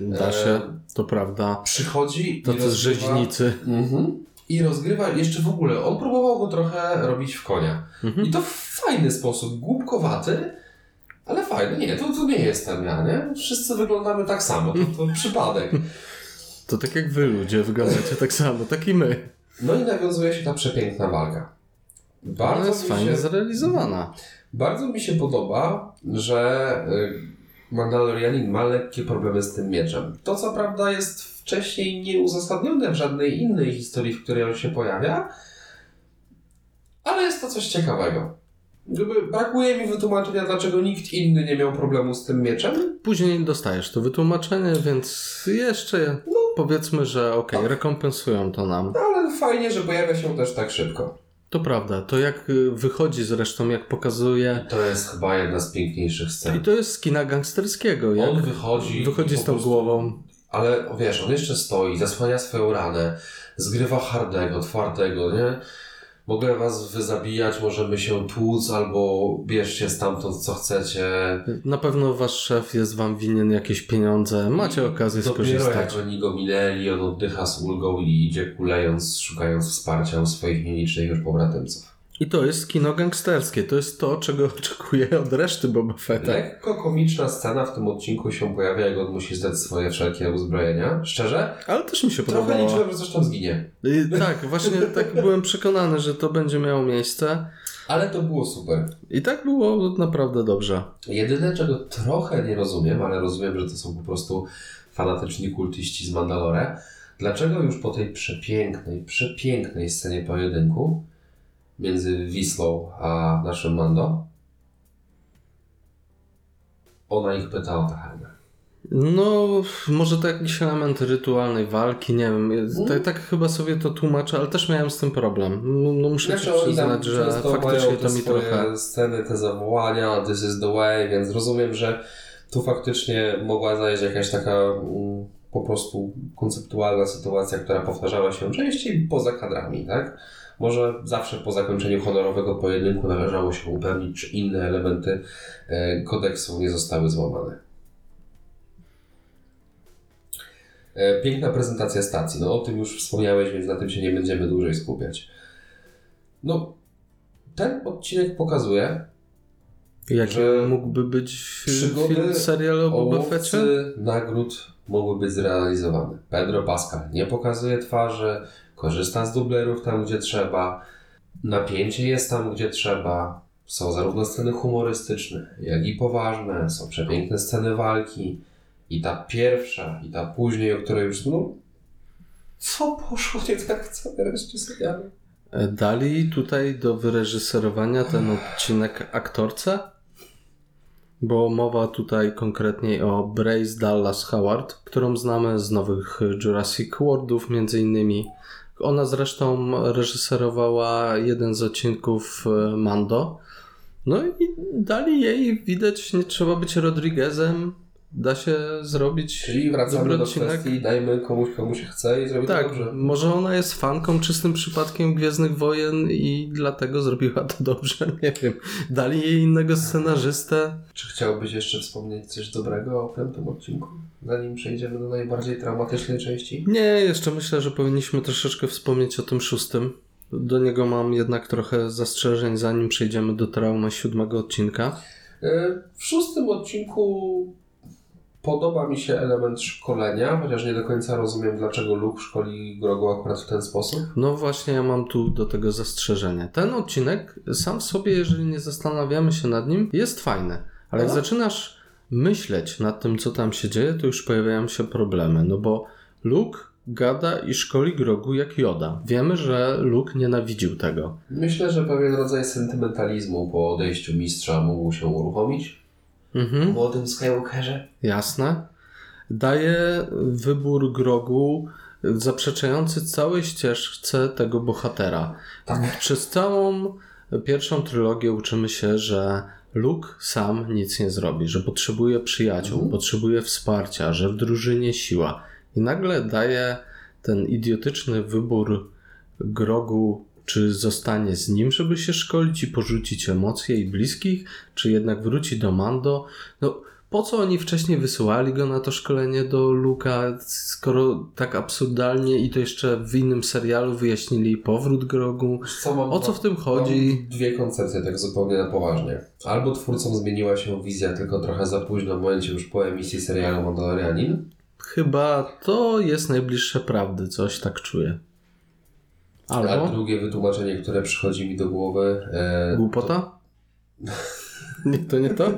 Da się, to prawda. Przychodzi To i to z rozgrywa- rzeźnicy. Mhm. I rozgrywa jeszcze w ogóle, on próbował go trochę robić w konia. Mhm. I to w fajny sposób, głupkowaty, ale fajny. Nie, to, to nie jestem ja, nie? Wszyscy wyglądamy tak samo, to, to przypadek. To tak jak wy ludzie wyglądacie tak samo, tak i my. No i nawiązuje się ta przepiękna walka. Ona Bardzo, jest fajnie się, zrealizowana. bardzo mi się podoba, że y, Mandalorianin ma lekkie problemy z tym mieczem. To co prawda jest wcześniej nieuzasadnione w żadnej innej historii, w której on się pojawia, ale jest to coś ciekawego. Jakby brakuje mi wytłumaczenia, dlaczego nikt inny nie miał problemu z tym mieczem. Później dostajesz to wytłumaczenie, więc jeszcze powiedzmy, że okej, rekompensują to nam. No, fajnie, że pojawia się też tak szybko. To prawda, to jak y, wychodzi zresztą, jak pokazuje. To jest chyba jedna z piękniejszych I scen. to jest z kina gangsterskiego. Jak On wychodzi. wychodzi i z tą prostu- głową. Ale wiesz, on jeszcze stoi, zasłania swoją ranę, zgrywa hardego, twardego, nie? Mogę was wyzabijać, możemy się tłuc, albo bierzcie stamtąd co chcecie. Na pewno wasz szef jest wam winien jakieś pieniądze. Macie okazję Dopiero skorzystać. jak oni go minęli, on oddycha z ulgą i idzie kulejąc, szukając wsparcia u swoich nielicznych już pobratymców. I to jest kino gangsterskie. To jest to, czego oczekuję od reszty Boba Fetta. Lekko komiczna scena w tym odcinku się pojawia, jak on musi zdać swoje wszelkie uzbrojenia. Szczerze? Ale też mi się Trochę podobało. liczyłem, że tam zginie. Y, Tak, właśnie tak byłem przekonany, że to będzie miało miejsce. Ale to było super. I tak było naprawdę dobrze. Jedyne, czego trochę nie rozumiem, ale rozumiem, że to są po prostu fanatyczni kultyści z Mandalore. Dlaczego już po tej przepięknej, przepięknej scenie pojedynku między Wisłą a naszym Mando ona ich pyta o Tahernę. No, może to jakiś element rytualnej walki, nie wiem. Tak, tak chyba sobie to tłumaczę, ale też miałem z tym problem. No, no muszę Znaczy, przyznać, że faktycznie to mi trochę... sceny, te zawołania, this is the way, więc rozumiem, że tu faktycznie mogła zajść jakaś taka mm, po prostu konceptualna sytuacja, która powtarzała się częściej poza kadrami, tak? Może zawsze po zakończeniu honorowego pojedynku należało się upewnić, czy inne elementy e, kodeksu nie zostały złamane. E, Piękna prezentacja stacji. No o tym już wspomniałeś, więc na tym się nie będziemy dłużej skupiać. No, ten odcinek pokazuje, Jaki że mógłby być przygody film, serial o Boba? Ołowcy nagród mogły być zrealizowane. Pedro Pascal nie pokazuje twarzy, korzysta z dublerów tam, gdzie trzeba, napięcie jest tam, gdzie trzeba. Są zarówno sceny humorystyczne, jak i poważne, są przepiękne sceny walki. I ta pierwsza, i ta później, o której już, no, co poszło nie tak w całej reszcie serialu? Dali tutaj do wyreżyserowania ten odcinek aktorce? Bo mowa tutaj konkretnie o Brace Dallas Howard, którą znamy z nowych Jurassic Worldów między innymi. Ona zresztą reżyserowała jeden z odcinków e, Mando. No i dali jej, widać, nie trzeba być Rodriguezem, da się zrobić Czyli wracamy do odcinek. kwestii, dajmy komuś, komu się chce i zrobi Tak, to dobrze. może ona jest fanką czystym przypadkiem Gwiezdnych Wojen i dlatego zrobiła to dobrze, nie wiem. Dali jej innego scenarzystę. Czy chciałbyś jeszcze wspomnieć coś dobrego o piątym odcinku? Zanim przejdziemy do najbardziej traumatycznej części? Nie, jeszcze myślę, że powinniśmy troszeczkę wspomnieć o tym szóstym. Do niego mam jednak trochę zastrzeżeń, zanim przejdziemy do traumy siódmego odcinka. E, W szóstym odcinku podoba mi się element szkolenia, chociaż nie do końca rozumiem, dlaczego Luke szkoli Grogu akurat w ten sposób. No właśnie, ja mam tu do tego zastrzeżenie. Ten odcinek sam w sobie, jeżeli nie zastanawiamy się nad nim, jest fajny. Ale jak zaczynasz myśleć nad tym, co tam się dzieje, to już pojawiają się problemy. No bo Luke gada i szkoli Grogu jak Joda. Wiemy, że Luke nienawidził tego. Myślę, że pewien rodzaj sentymentalizmu po odejściu mistrza mógł się uruchomić Mhm, młodym Skywalkerze. jasne. Daje wybór Grogu zaprzeczający całej ścieżce tego bohatera. Tak. Przez całą pierwszą trylogię uczymy się, że Luke sam nic nie zrobi, że potrzebuje przyjaciół, Mhm. potrzebuje wsparcia, że w drużynie siła. I nagle daje ten idiotyczny wybór Grogu, czy zostanie z nim, żeby się szkolić i porzucić emocje i bliskich, czy jednak wróci do Mando. No, po co oni wcześniej wysyłali go na to szkolenie do Luka, skoro tak absurdalnie i to jeszcze w innym serialu wyjaśnili powrót Grogu? Co O co w tym chodzi? Dwie koncepcje tak zupełnie na poważnie. Albo twórcom zmieniła się wizja tylko trochę za późno w momencie już po emisji serialu Mandalorianin, Chyba to jest najbliższe prawdy, coś tak czuję. A Albo drugie wytłumaczenie, które przychodzi mi do głowy, e, głupota? Nie, to nie to?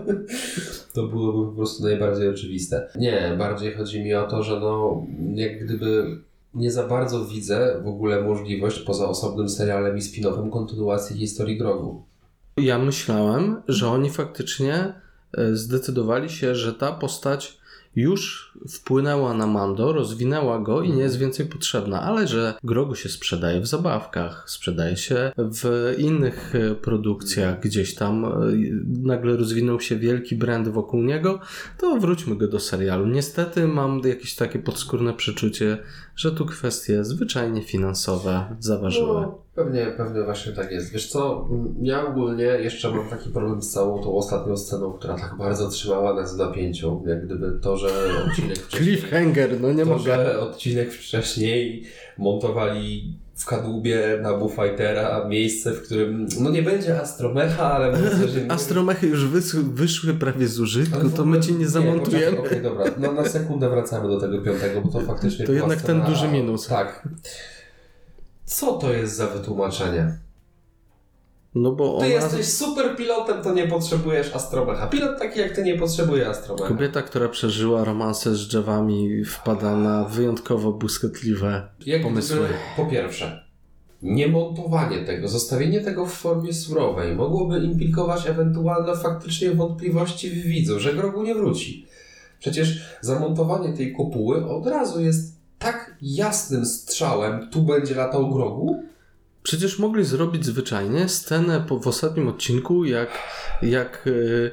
to byłoby po prostu najbardziej oczywiste. Nie, bardziej chodzi mi o to, że no, jak gdyby nie za bardzo widzę w ogóle możliwość poza osobnym serialem i spin-offem kontynuacji historii Grogu. Ja myślałem, że oni faktycznie e, zdecydowali się, że ta postać już wpłynęła na Mando, rozwinęła go i nie jest więcej potrzebna, ale że Grogu się sprzedaje w zabawkach, sprzedaje się w innych e, produkcjach, gdzieś tam e, nagle rozwinął się wielki brand wokół niego, to wróćmy go do serialu. Niestety mam jakieś takie podskórne przeczucie, że tu kwestie zwyczajnie finansowe zaważyły. No, pewnie, pewnie właśnie tak jest. Wiesz co, ja ogólnie jeszcze mam taki problem z całą tą ostatnią sceną, która tak bardzo trzymała nas w napięciu, jak gdyby to, że odcinek wcześniej... Cliffhanger, no nie to, mogę. że odcinek wcześniej montowali w kadłubie na Boo Fightera miejsce, w którym, no nie będzie Astromecha, ale myślę, że... Astromechy już wys- wyszły prawie z użytku, w to ogóle- my ci nie zamontujemy. Okej, dobra, no na sekundę wracamy do tego piątego, bo to faktycznie To jednak ten duży minus. Tak. Co to jest za wytłumaczenie? No bo Ty ona, jesteś super pilotem, to nie potrzebujesz astromecha. Pilot taki jak ty nie potrzebuje astromecha. kobieta, która przeżyła romanse z drzewami, wpada na wyjątkowo błyskotliwe Jak pomysły. gdyby, po pierwsze, niemontowanie tego, zostawienie tego w formie surowej mogłoby implikować ewentualne faktycznie wątpliwości w widzu, że Grogu nie wróci. Przecież zamontowanie tej kopuły od razu jest tak jasnym strzałem, tu będzie latał Grogu, Przecież mogli zrobić zwyczajnie scenę po, w ostatnim odcinku, jak, jak y,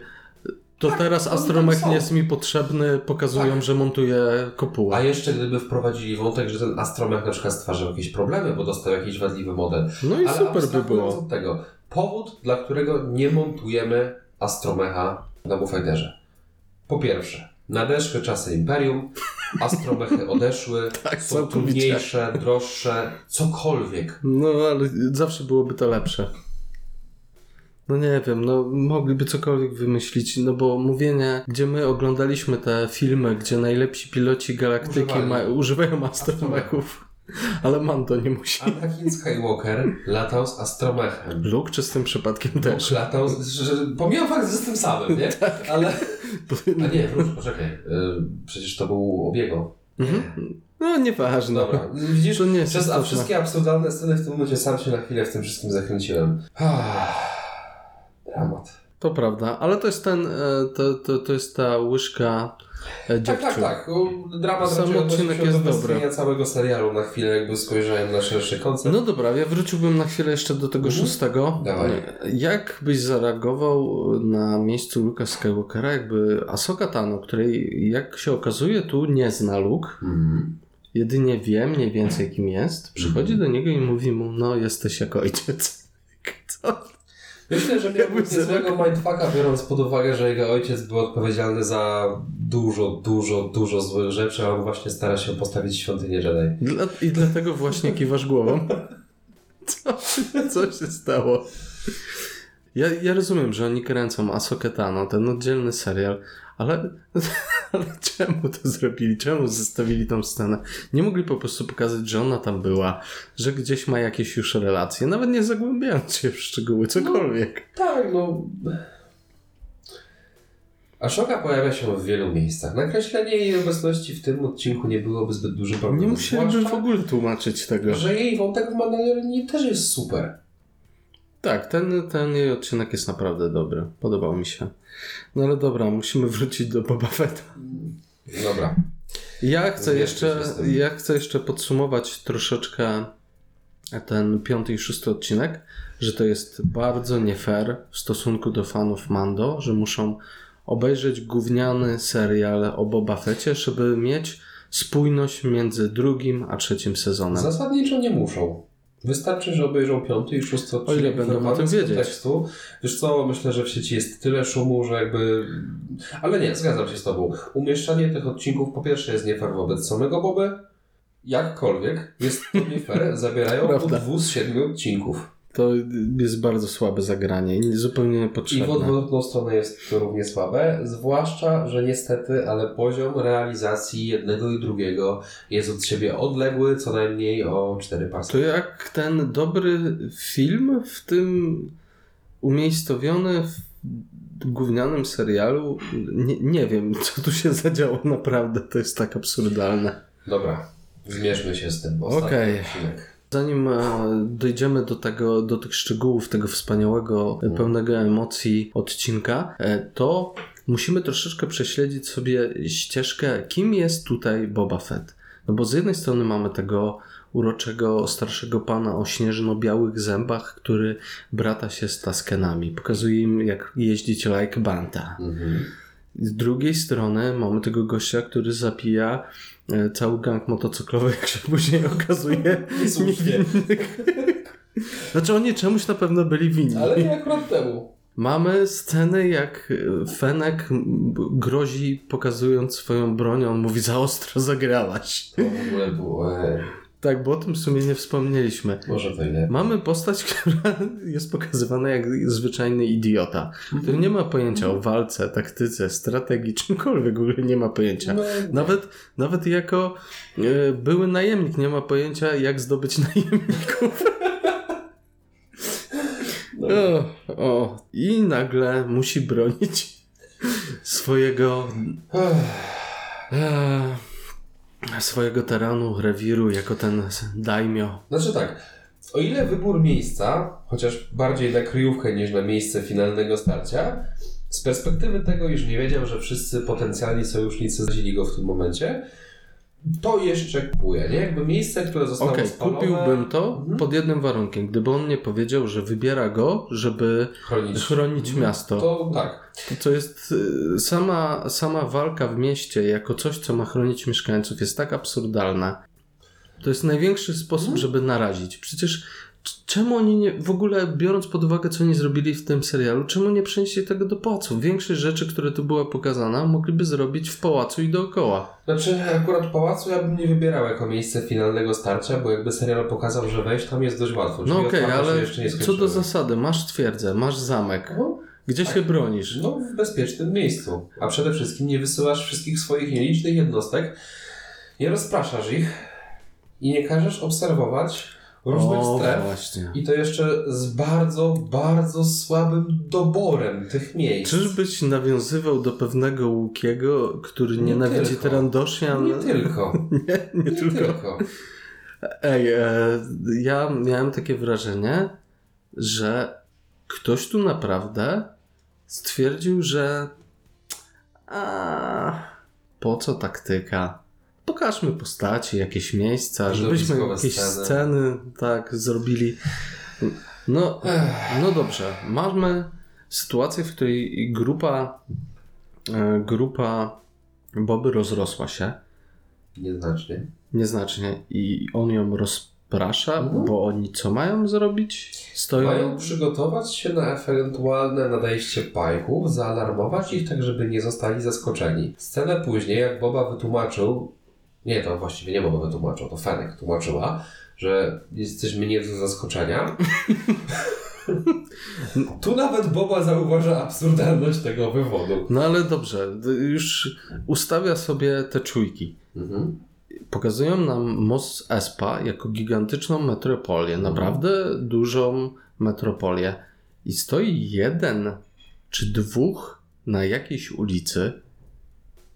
to Tak, teraz astromech nie jest mi potrzebny, pokazują, Tak. że montuje kopułę. A jeszcze gdyby wprowadzili wątek, że ten astromech na przykład stwarzał jakieś problemy, bo dostał jakiś wadliwy model. No i Ale super by było. od tego, powód, dla którego nie montujemy astromecha na Bufighterze. Po pierwsze, nadeszły czasy Imperium, astromechy odeszły, Tak, są mniejsze, droższe, cokolwiek. No ale zawsze byłoby to lepsze. No nie wiem, no mogliby cokolwiek wymyślić, no bo mówienie, gdzie my oglądaliśmy te filmy, gdzie najlepsi piloci galaktyki używają astromechów, ale Mando nie musi. Anakin Skywalker latał z astromechem. Luke czy z tym przypadkiem też? Luke latał, z- że, pomijam fakt, że z tym samym, nie? Tak. Ale... A nie, wróć, poczekaj. y, Przecież to był Obiego. Mhm. No nieważne. Dobra, widzisz, To nie jest przez a wszystkie absurdalne sceny w tym momencie sam się na chwilę w tym wszystkim zakręciłem. Ah, Dramat. To prawda, ale to jest ten, e, to, to, to jest ta łyżka e, Tak, tak, tak. Dramat Sam odcinek jest do dobry. całego serialu na chwilę, jakby spojrzałem na szerszy koncept. No dobra, ja wróciłbym na chwilę jeszcze do tego Mhm. szóstego. Dawaj. Jak byś zareagował na miejscu Luka Skywalkera, jakby Ahsoka Tano, której jak się okazuje tu nie zna Luke, Mhm. jedynie wie mniej więcej kim jest, przychodzi do niego i mówi mu, no jesteś jak ojciec. Co? Myślę, że miałby Jakby niezłego mindfucka, biorąc pod uwagę, że jego ojciec był odpowiedzialny za dużo, dużo, dużo złych rzeczy, a on właśnie stara się postawić świątynię Jedi. Dla, I dlatego właśnie kiwasz głową. Co, co się stało? Ja, ja rozumiem, że oni kręcą Ahsokę Tano, ten oddzielny serial, ale, ale czemu to zrobili? Czemu zostawili tą scenę? Nie mogli po prostu pokazać, że ona tam była, że gdzieś ma jakieś już relacje, nawet nie zagłębiając się w szczegóły, cokolwiek. Tak, no. Ashoka pojawia się w wielu miejscach. Nakreślenie jej obecności w tym odcinku nie byłoby zbyt dużym problemem. Nie musieliby w ogóle tłumaczyć tego. że jej wątek w Mandalorianie też jest super. Tak, ten, ten jej odcinek jest naprawdę dobry. Podobał mi się. No ale dobra, musimy wrócić do Boba Fetta. Dobra. Ja chcę, jeszcze, ja chcę jeszcze podsumować troszeczkę ten piąty i szósty odcinek, że to jest bardzo nie fair w stosunku do fanów Mando, że muszą obejrzeć gówniany serial o Boba Fetcie, żeby mieć spójność między drugim a trzecim sezonem. Zasadniczo nie muszą. Wystarczy, że obejrzą piąty i szósty odcinek. ile będą o tym wiedzieć. kontekstu. Wiesz co, myślę, że w sieci jest tyle szumu, że jakby... Ale nie, zgadzam się z tobą. Umieszczanie tych odcinków po pierwsze jest nie fair wobec samego Boby, jakkolwiek jest to nie fair, zabierają po dwóch z siedmiu odcinków. To jest bardzo słabe zagranie i zupełnie I w niepotrzebne. odwrotną stronę jest to równie słabe, zwłaszcza, że niestety, ale poziom realizacji jednego i drugiego jest od siebie odległy co najmniej o cztery pasy. To jak ten dobry film w tym umiejscowiony w gównianym serialu, nie, nie wiem, co tu się zadziało naprawdę, to jest tak absurdalne. Dobra, zmierzmy się z tym. Okej. odcinek. Zanim e, dojdziemy do tego, do tych szczegółów tego wspaniałego, e, pełnego emocji odcinka, e, to musimy troszeczkę prześledzić sobie ścieżkę, kim jest tutaj Boba Fett. No bo z jednej strony mamy tego uroczego starszego pana o śnieżno-białych zębach, który brata się z Taskenami. Pokazuje im, jak jeździć like banta. Mhm. Z drugiej strony mamy tego gościa, który zapija e, cały gang motocyklowy, jak się później okazuje, Słusznie. Znaczy oni czemuś na pewno byli winni. Ale nie akurat temu. Mamy sceny, jak e, Fenek grozi pokazując swoją broń, on mówi za ostro zagrałaś. To w ogóle było. Tak, bo o tym w sumie nie wspomnieliśmy. może to nie. Mamy postać, która jest pokazywana jak zwyczajny idiota, który nie ma pojęcia o walce, taktyce, strategii, czymkolwiek w ogóle nie ma pojęcia. No, Nawet, nawet jako e, były najemnik nie ma pojęcia, jak zdobyć najemników. no. O, o. I nagle musi bronić swojego swojego terenu, rewiru, jako ten daimio. Znaczy tak, o ile wybór miejsca, chociaż bardziej na kryjówkę niż na miejsce finalnego starcia, z perspektywy tego, iż nie wiedział, że wszyscy potencjalni sojusznicy zadzili go w tym momencie, to jeszcze kupuje, nie? Jakby miejsce, które zostało Okej, spalone... kupiłbym to Mhm. pod jednym warunkiem. Gdyby on nie powiedział, że wybiera go, żeby Chronić. chronić Mhm. miasto. To tak. To, jest y, sama, sama walka w mieście jako coś, co ma chronić mieszkańców, jest tak absurdalna. To jest największy sposób, żeby narazić. Przecież czemu oni nie, w ogóle biorąc pod uwagę, co oni zrobili w tym serialu, czemu nie przenieśli tego do pałacu? Większość rzeczy, które tu była pokazana, mogliby zrobić w pałacu i dookoła. Znaczy, akurat pałacu ja bym nie wybierał jako miejsce finalnego starcia, bo jakby serial pokazał, że wejść tam jest dość łatwo. No okej, się ale co do zasady, masz twierdzę, masz zamek. No, Gdzie się bronisz? No, w bezpiecznym miejscu. A przede wszystkim nie wysyłasz wszystkich swoich nielicznych jednostek, nie rozpraszasz ich i nie każesz obserwować różnych o, stref. właśnie. I to jeszcze z bardzo, bardzo słabym doborem tych miejsc. Czyżbyś nawiązywał do pewnego Łukiego, który Nie nienawidzi tylko. Nie tylko. Nie, nie, Nie tylko. tylko. Ej, e, ja miałem takie wrażenie, że ktoś tu naprawdę stwierdził, że a, po co taktyka? Pokażmy postaci, jakieś miejsca, żebyśmy jakieś sceny. sceny tak zrobili. No, no dobrze, mamy sytuację, w której grupa e, grupa Boby rozrosła się Nieznacznie. nieznacznie i on ją rozprasza, Mhm. bo oni co mają zrobić? Stoją. Mają przygotować się na ewentualne nadejście pajków, zaalarmować ich tak, żeby nie zostali zaskoczeni. Scenę później, jak Boba wytłumaczył, nie, to właściwie nie Boba wytłumaczył, to Fenek tłumaczyła, że jesteśmy nie do zaskoczenia. tu nawet Boba zauważa absurdalność tego wywodu. No ale dobrze, już ustawia sobie te czujki. Mhm. Pokazują nam Mos Espa jako gigantyczną metropolię, naprawdę dużą metropolię. I stoi jeden czy dwóch na jakiejś ulicy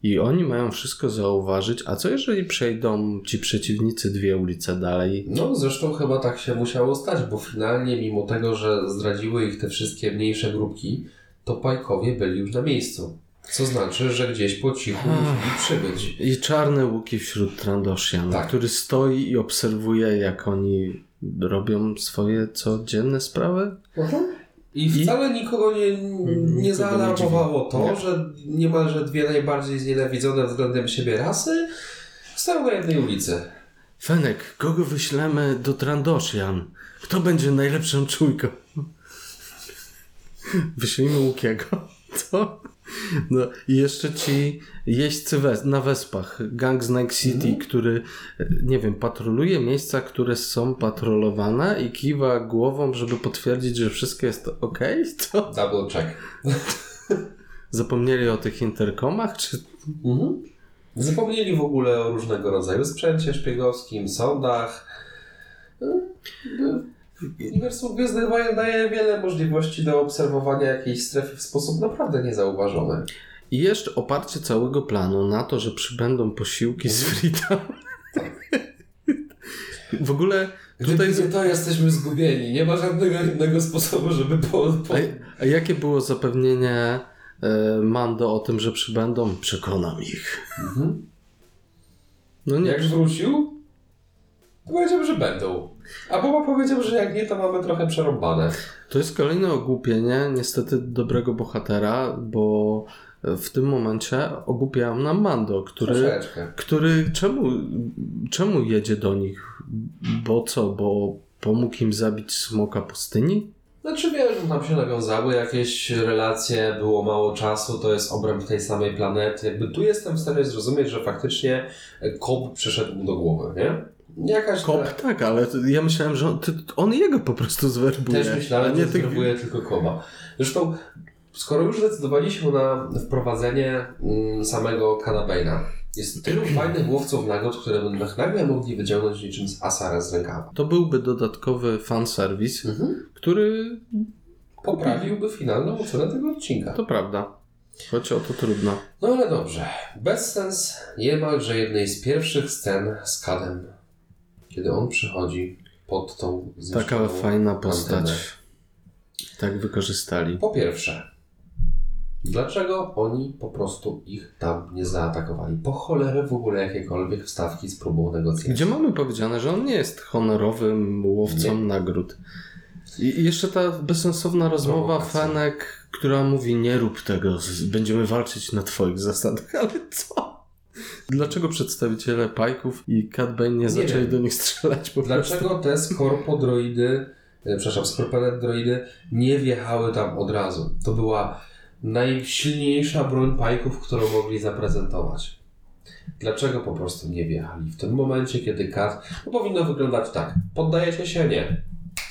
i oni mają wszystko zauważyć. A co jeżeli przejdą ci przeciwnicy dwie ulice dalej? No, zresztą chyba tak się musiało stać, bo finalnie, mimo tego, że zdradziły ich te wszystkie mniejsze grupki, to pajkowie byli już na miejscu. Co znaczy, że gdzieś po cichu musieli przybyć. I czarne łuki wśród Trandoshian, Tak. który stoi i obserwuje, jak oni robią swoje codzienne sprawy. I I- wcale nikogo nie, nie zaalarmowało to, Nie. że niemalże dwie najbardziej znienawidzone względem siebie rasy stoją na jednej ulicy. Fenek, kogo wyślemy do Trandoshian? Kto będzie najlepszą czujką? Wyślijmy Łukiego. Co? No i jeszcze ci jeźdźcy wes- na Wespach, gang z Night City, który, e, nie wiem, patroluje miejsca, które są patrolowane i kiwa głową, żeby potwierdzić, że wszystko jest ok? Co? Double check. Zapomnieli o tych interkomach? Czy... Mhm. Zapomnieli w ogóle o różnego rodzaju sprzęcie szpiegowskim, sądach. Uniwersum Gwiezdnych Wojen daje wiele możliwości do obserwowania jakiejś strefy w sposób naprawdę niezauważony. I jeszcze oparcie całego planu na to, że przybędą posiłki z Frita. w ogóle Gdyby Tutaj- nie to jesteśmy zgubieni. Nie ma żadnego innego sposobu, żeby po... po... A, jakie było zapewnienie e, Mando o tym, że przybędą? Przekonam ich. Mhm. No nie, Jak wrócił, powiedział, że będą. A Boba powiedział, że jak nie, to mamy trochę przerąbane. to jest kolejne ogłupienie niestety dobrego bohatera, bo w tym momencie ogłupiał nam Mando, który, Troszeczkę. który czemu, czemu jedzie do nich? Bo co, bo pomógł im zabić smoka pustyni? Znaczy wiesz, że tam się nawiązały jakieś relacje, było mało czasu, to jest obręb tej samej planety. Jakby tu jestem w stanie zrozumieć, że faktycznie Cobb przyszedł mu do głowy, nie? Jakaś Kop, tak, ale to- ja myślałem, że on, on jego po prostu zwerbuje. Też myślałem, nie że tych zerwuje tylko Koba. Zresztą, skoro już zdecydowaliśmy na wprowadzenie mm, samego Canabaina, jest tylu fajnych łowców nagród, które będą nagle mogli wyciągnąć niczym z Asara z rękawa. To byłby dodatkowy fanserwis, Mhm. który Poprawiłby finalną ocenę tego odcinka. to prawda. Choć o to trudno. No ale dobrze. Bezsens niemalże jednej z pierwszych scen z Kadem, kiedy on przychodzi pod tą Taka fajna postać. antenę. Tak wykorzystali. Po pierwsze, dlaczego oni po prostu ich tam nie zaatakowali? Po cholerę w ogóle jakiekolwiek wstawki z próbą negocjacji. Gdzie mamy powiedziane, że on nie jest honorowym łowcą Nie. nagród. I jeszcze ta bezsensowna rozmowa. Fenek, która mówi nie rób tego, będziemy walczyć na twoich zasadach, ale co? Dlaczego przedstawiciele Pajków i Cat Bane nie zaczęli wiem. do nich strzelać po prostu? Dlaczego te skorpo droidy, e, przepraszam, skorpenet droidy nie wjechały tam od razu? To była najsilniejsza broń pajków, którą mogli zaprezentować. Dlaczego po prostu nie wjechali? W tym momencie, kiedy kat, no powinno wyglądać tak. Poddajecie się? Nie.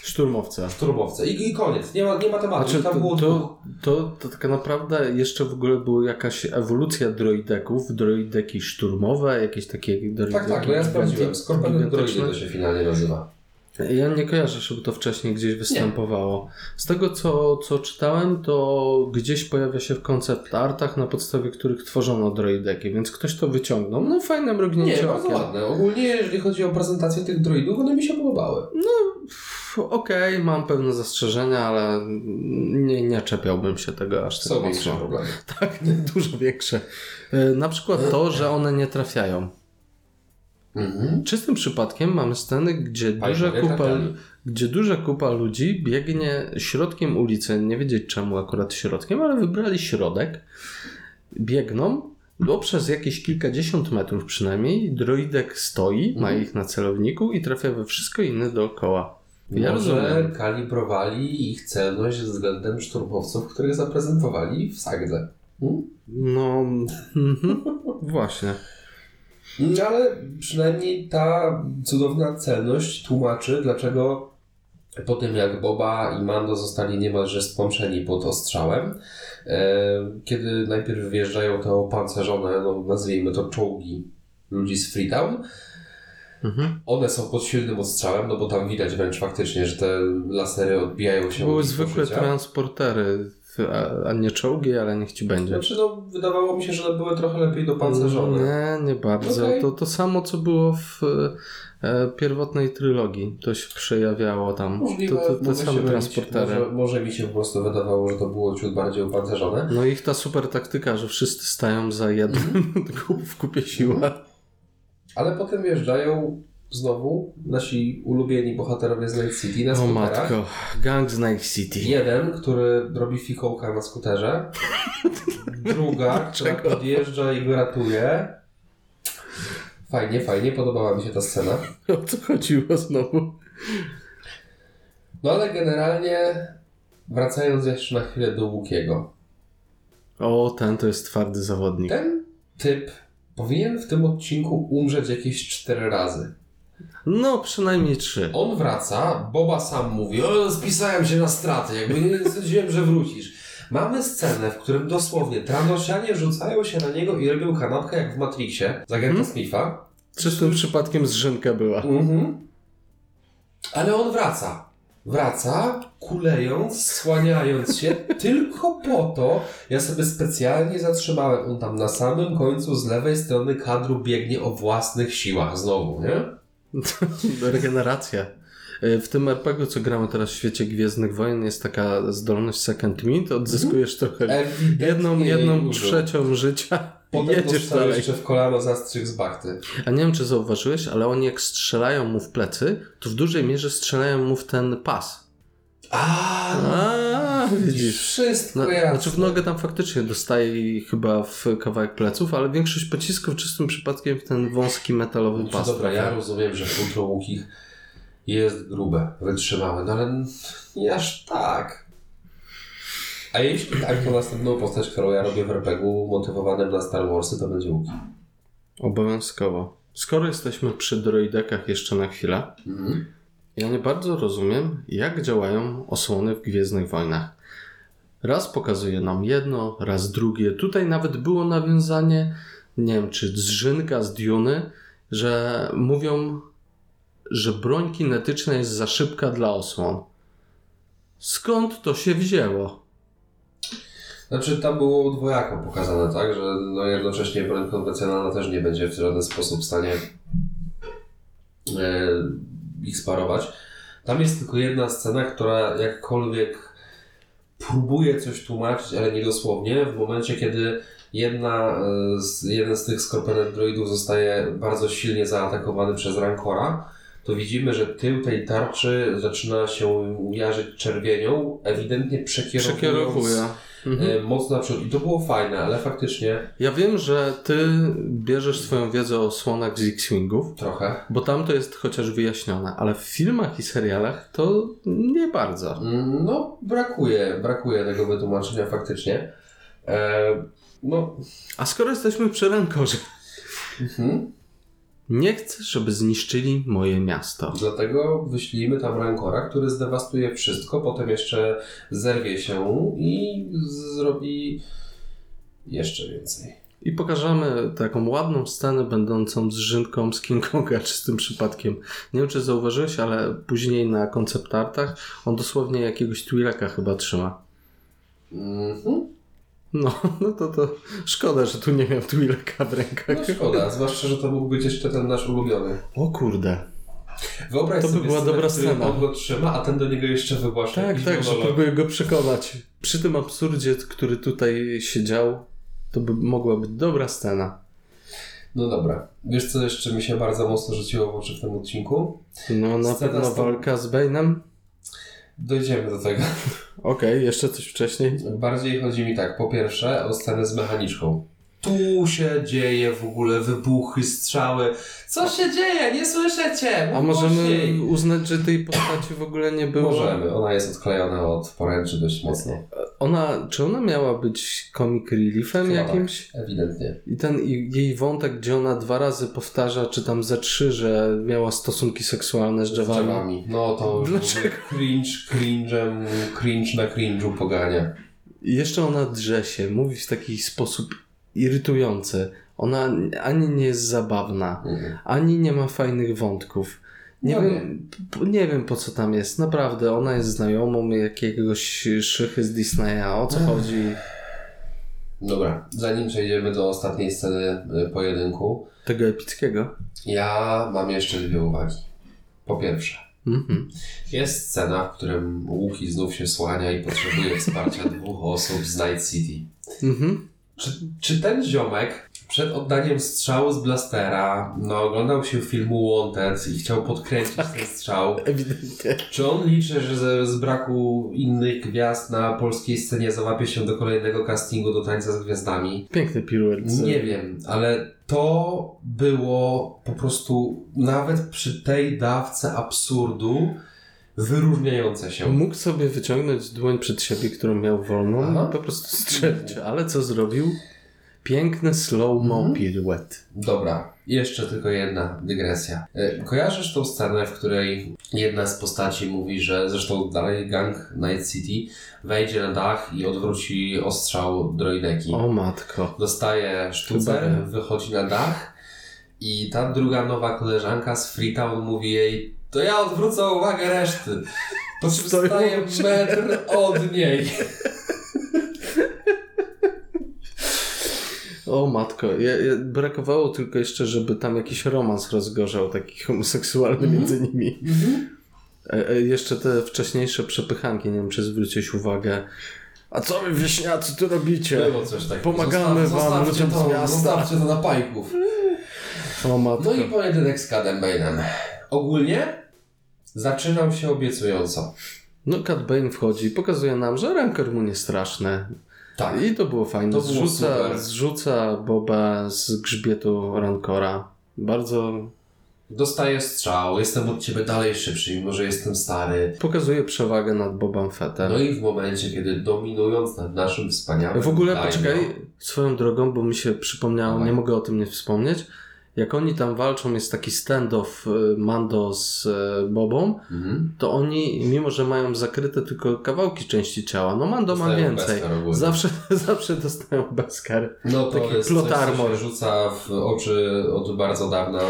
Szturmowca. Szturmowce. I, i koniec. Nie ma, nie ma tematu. Znaczy, tam to, było to, to, to tak naprawdę jeszcze w ogóle była jakaś ewolucja droideków, droideki szturmowe, jakieś takie droideki... Tak, tak, no ja sprawdziłem. Skorpenet droidy to się finalnie nazywa. Ja nie kojarzę, żeby to wcześniej gdzieś występowało. Z tego, co, co czytałem, to gdzieś pojawia się w koncept artach, na podstawie których tworzono droideki, więc ktoś to wyciągnął. No fajne Nie, mrugnięcie bardzo okiem. ładne. Ogólnie, jeżeli chodzi o prezentację tych droidów, one mi się podobały. Pff, Okej, mam pewne zastrzeżenia, ale nie, nie czepiałbym się tego aż tak Są większe mocno. problemy. Tak, dużo większe. E, Na przykład to, że one nie trafiają. Mhm. Czystym przypadkiem mamy sceny, gdzie Pajkowie duża, kupa, gdzie duża kupa ludzi biegnie środkiem ulicy. Nie wiedzieć czemu akurat środkiem, ale wybrali środek. Biegną, bo przez jakieś kilkadziesiąt metrów przynajmniej droidek stoi, ma Mhm. ich na celowniku i trafia we wszystko inne dookoła. Ja Może rozumiem. kalibrowali ich celność względem szturmowców, których zaprezentowali w Sagdze. Hmm? No, mhm, właśnie. No, ale przynajmniej ta cudowna celność tłumaczy, dlaczego po tym jak Boba i Mando zostali niemalże stłamszeni pod ostrzałem, e, kiedy najpierw wjeżdżają te opancerzone, no nazwijmy to czołgi ludzi z Freetown, Mhm. one są pod silnym ostrzałem, no bo tam widać wręcz faktycznie, że te lasery odbijają się Były od zwykłe poszycia. transportery, a, a nie czołgi, ale niech ci będzie. Znaczy, no, wydawało mi się, że były trochę lepiej dopancerzone. Nie, nie bardzo. Okej. To to samo, co było w e, pierwotnej trylogii. To się przejawiało tam. Możliwe, to, to, się same transportery. Może, może mi się po prostu wydawało, że to było ciut bardziej opancerzone. No ich ta super taktyka, że wszyscy stają za jednym Mhm. w kupie siła. Ale potem wjeżdżają znowu nasi ulubieni bohaterowie z Night City na O skuterach. matko, Gang z Night City. Jeden, który robi fikołka na skuterze. Druga, która podjeżdża i go ratuje. Fajnie, fajnie, podobała mi się ta scena. O co chodziło znowu? No ale generalnie, wracając jeszcze na chwilę do Łukiego. O, ten to jest twardy zawodnik. Ten typ powinien w tym odcinku umrzeć jakieś cztery razy. No, przynajmniej trzy. On wraca, Boba sam mówi, o, spisałem się na straty, jakby nie sądziłem, że wrócisz. Mamy scenę, w którym dosłownie Tranosianie rzucają się na niego i robią kanapkę jak w Matrixie z agenta Mhm. Smitha. Czystym przypadkiem zrzynka była. Mhm. Ale on wraca. Wraca, kulejąc, słaniając się, tylko po to, ja sobie specjalnie zatrzymałem, on tam na samym końcu z lewej strony kadru biegnie o własnych siłach znowu, nie? Regeneracja. Y, W tym RPG, co gramy teraz w świecie Gwiezdnych Wojen, jest taka zdolność Second Wind, odzyskujesz trochę Ewidentnie jedną, jedną trzecią życia i Potem jedziesz dalej. jeszcze w kolano zastrzyk z bachty. A nie wiem, czy zauważyłeś, ale oni jak strzelają mu w plecy, to w dużej mierze strzelają mu w ten pas. A, A, widzisz. Wszystko No, jasne. znaczy w nogę tam faktycznie dostaje chyba w kawałek pleców, ale większość pocisków czystym przypadkiem w ten wąski metalowy Znaczy, pas. dobra, ja rozumiem, że futro łukich jest grube, wytrzymałe, no ale nie aż tak. A jeśli tak, to następną postać, którą ja robię w RPG-u motywowanym na Star Warsy, to będzie Łuki. Obowiązkowo. Skoro jesteśmy przy droidekach jeszcze na chwilę, Mhm. Ja nie bardzo rozumiem, jak działają osłony w Gwiezdnych Wojnach. Raz pokazuje nam jedno, raz drugie. Tutaj nawet było nawiązanie, nie wiem, czy z Rzynka, z Duny, że mówią, że broń kinetyczna jest za szybka dla osłon. Skąd to się wzięło? Znaczy tam było dwojako pokazane, tak, że no jednocześnie broń konwencjonalna też nie będzie w żaden sposób w stanie e, ich sparować. Tam jest tylko jedna scena, która jakkolwiek próbuje coś tłumaczyć, ale niedosłownie, w momencie kiedy jedna, e, z, jeden z tych skorpionet droidów zostaje bardzo silnie zaatakowany przez Rancora, to widzimy, że tył tej tarczy zaczyna się jarzyć czerwienią, ewidentnie przekierowując Przekierowuje. Mhm. e, mocno naprzód. I to było fajne, ale faktycznie Ja wiem, że ty bierzesz swoją wiedzę o osłonach z X-Wingów, trochę. bo tam to jest chociaż wyjaśnione, ale w filmach i serialach to nie bardzo. Mm, No, brakuje, brakuje tego wytłumaczenia faktycznie. E, no, A skoro jesteśmy przy Rankorze, mhm. Nie chcę, żeby zniszczyli moje miasto. dlatego wyślijmy tam Rancora, który zdewastuje wszystko, potem jeszcze zerwie się i zrobi jeszcze więcej. I pokażemy taką ładną scenę będącą z Rzynką z King Konga czystym przypadkiem. Nie wiem, czy zauważyłeś, ale później na konceptartach on dosłownie jakiegoś Twileka chyba trzyma. Mhm. No, no to, to szkoda, że tu nie miał Twileka w rękach. No szkoda, zwłaszcza, że to mógł być jeszcze ten nasz ulubiony. O kurde. Wyobraź To by sobie była scenę, dobra scena. On go trzyma, a ten do niego jeszcze wygłasza Tak, tak, że próbuję go przekonać. Przy tym absurdzie, który tutaj się dział, to by mogła być dobra scena. No dobra. Wiesz, co jeszcze mi się bardzo mocno rzuciło w oczy w tym odcinku? No na Scena pewno tą- walka z Bane'em. Dojdziemy do tego. Okej, jeszcze coś wcześniej. Bardziej chodzi mi tak, po pierwsze o scenę z mechaniczką. Tu się dzieje w ogóle wybuchy, strzały. Co się dzieje? Nie słyszę cię! A możemy głośniej. uznać, że tej postaci w ogóle nie było? Możemy. Ona jest odklejona od poręczy dość mocno. Ona, czy ona miała być comic reliefem Chyba jakimś? Ewidentnie. I ten i jej wątek, gdzie ona dwa razy powtarza, czy tam ze trzy, że miała stosunki seksualne z drzewami. No to Dlaczego? cringe, cringe'em, cringe na cringe'u pogania. I jeszcze ona drze się, mówi w taki sposób irytujący. Ona ani nie jest zabawna, Mhm. ani nie ma fajnych wątków. Nie, No wiem, p- nie wiem po co tam jest. Naprawdę, ona jest znajomą jakiegoś szychy z Disneya. O co chodzi? Dobra, zanim przejdziemy do ostatniej sceny y, pojedynku, Tego epickiego? ja mam jeszcze dwie uwagi. Po pierwsze, Mhm. Jest scena, w którym Łuki znów się słania i potrzebuje wsparcia dwóch osób z Night City. Mhm. Czy, czy ten ziomek przed oddaniem strzału z blastera no, oglądał się filmu Wanted i chciał podkręcić ten strzał? Ewidentnie. Czy on liczy, że z, z braku innych gwiazd na polskiej scenie załapie się do kolejnego castingu do tańca z gwiazdami? Piękny piruet. Nie wiem, ale to było po prostu nawet przy tej dawce absurdu wyróżniające się. Mógł sobie wyciągnąć dłoń przed siebie, którą miał wolną Aha. po prostu strzelić. Ale co zrobił? Piękny slow-mo Mhm. piruet. Dobra, jeszcze tylko jedna dygresja. E, Kojarzysz tą scenę, w której jedna z postaci mówi, że zresztą dalej gang Night City wejdzie na dach i odwróci ostrzał droideki. O matko. Dostaje sztucer, wychodzi na dach i ta druga nowa koleżanka z Freetown mówi jej to ja odwrócę uwagę reszty. Po czym Stoją metr od niej. O matko. Ja, ja, brakowało tylko jeszcze, żeby tam jakiś romans rozgorzał, taki homoseksualny Mhm. między nimi. E, e, jeszcze te wcześniejsze przepychanki, nie wiem czy zwróciłeś uwagę. A co wy wieśniacy tu robicie? Było coś takiego. Pomagamy wam, zostawcie ludziom z to, miasta. Zostawcie to na pajków. O matko. No i pojedynek z Cadem Bane'em. Ogólnie zaczynał się obiecująco. No Cat Bane wchodzi, pokazuje nam, że rankor mu nie straszny. Tak. I to było fajne. To było zrzuca, super. zrzuca Boba z grzbietu rankora. Bardzo Dostaję strzał, jestem od ciebie dalej szybszy, mimo że jestem stary. pokazuje przewagę nad Bobem Fettem. No i w momencie, kiedy dominując nad naszym wspaniałym W ogóle daimyo- poczekaj, swoją drogą, bo mi się przypomniało, Dawaj. nie mogę o tym nie wspomnieć. Jak oni tam walczą, jest taki standoff y, Mando z y, Bobą, Mhm. to oni, mimo że mają zakryte tylko kawałki części ciała, no Mando ma Dostają więcej. bezkar ogólnie. Zawsze, zawsze dostają bezkar. No to taki jest plot coś, co armor. się rzuca w oczy od bardzo dawna.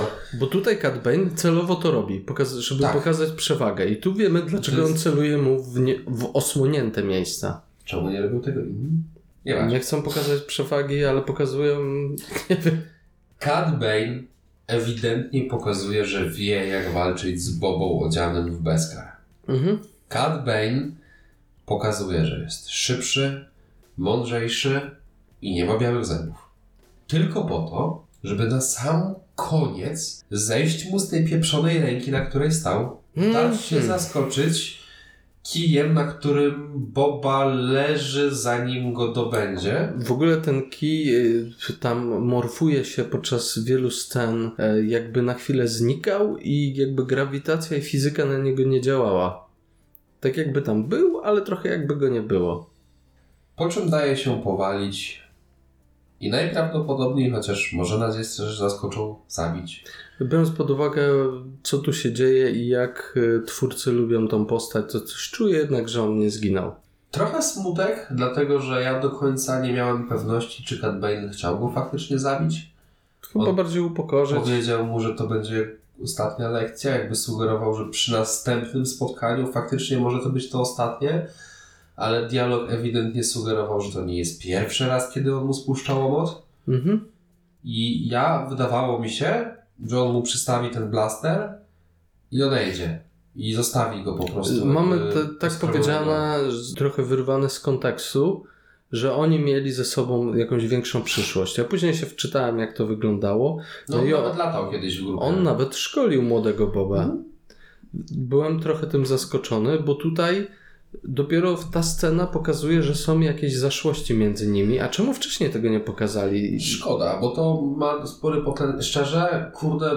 Bo tutaj Cat Bane celowo to robi, żeby Tak. pokazać przewagę. I tu wiemy, dlaczego To on jest- celuje mu w, nie- w osłonięte miejsca. Czemu nie robił tego inni? Nie ma. Nie chcą pokazać przewagi, ale pokazują, nie wiem, Cad Bane ewidentnie pokazuje, że wie jak walczyć z Bobą odzianym w Beskar. mhm. Cad Bane pokazuje, że jest szybszy, mądrzejszy i nie ma białych zębów. Tylko po to, żeby na sam koniec zejść mu z tej pieprzonej ręki, na której stał, dać się Mhm. zaskoczyć kijem, na którym Boba leży zanim go dobędzie. W ogóle ten kij y, tam morfuje się podczas wielu scen, y, jakby na chwilę znikał i jakby grawitacja i fizyka na niego nie działała. Tak jakby tam był, ale trochę jakby go nie było. Po czym daje się powalić i najprawdopodobniej, chociaż może nas jeszcze zaskoczą, zabić. Biorąc pod uwagę, co tu się dzieje i jak y, twórcy lubią tą postać, to coś czuję jednak, że on nie zginął. Trochę smutek, dlatego że ja do końca nie miałem pewności, czy Cat Bane chciał go faktycznie zabić. Chyba On bardziej upokorzyć. Powiedział mu, że to będzie ostatnia lekcja, jakby sugerował, że przy następnym spotkaniu faktycznie może to być to ostatnie, ale dialog ewidentnie sugerował, że to nie jest pierwszy raz, kiedy on mu spuszczał łomot. Mhm. I ja, wydawało mi się, że on mu przystawi ten blaster i odejdzie. I zostawi go po prostu. Mamy jakby te, tak powiedziane, trochę wyrwane z kontekstu, że oni mieli ze sobą jakąś większą przyszłość. Ja później się wczytałem, jak to wyglądało. No, No on i o- nawet latał kiedyś w grupie. On nawet szkolił młodego Boba. Mhm. Byłem trochę tym zaskoczony, bo tutaj dopiero ta scena pokazuje, że są jakieś zaszłości między nimi. A czemu wcześniej tego nie pokazali? Szkoda, bo to ma spory potencjał. Szczerze, kurde,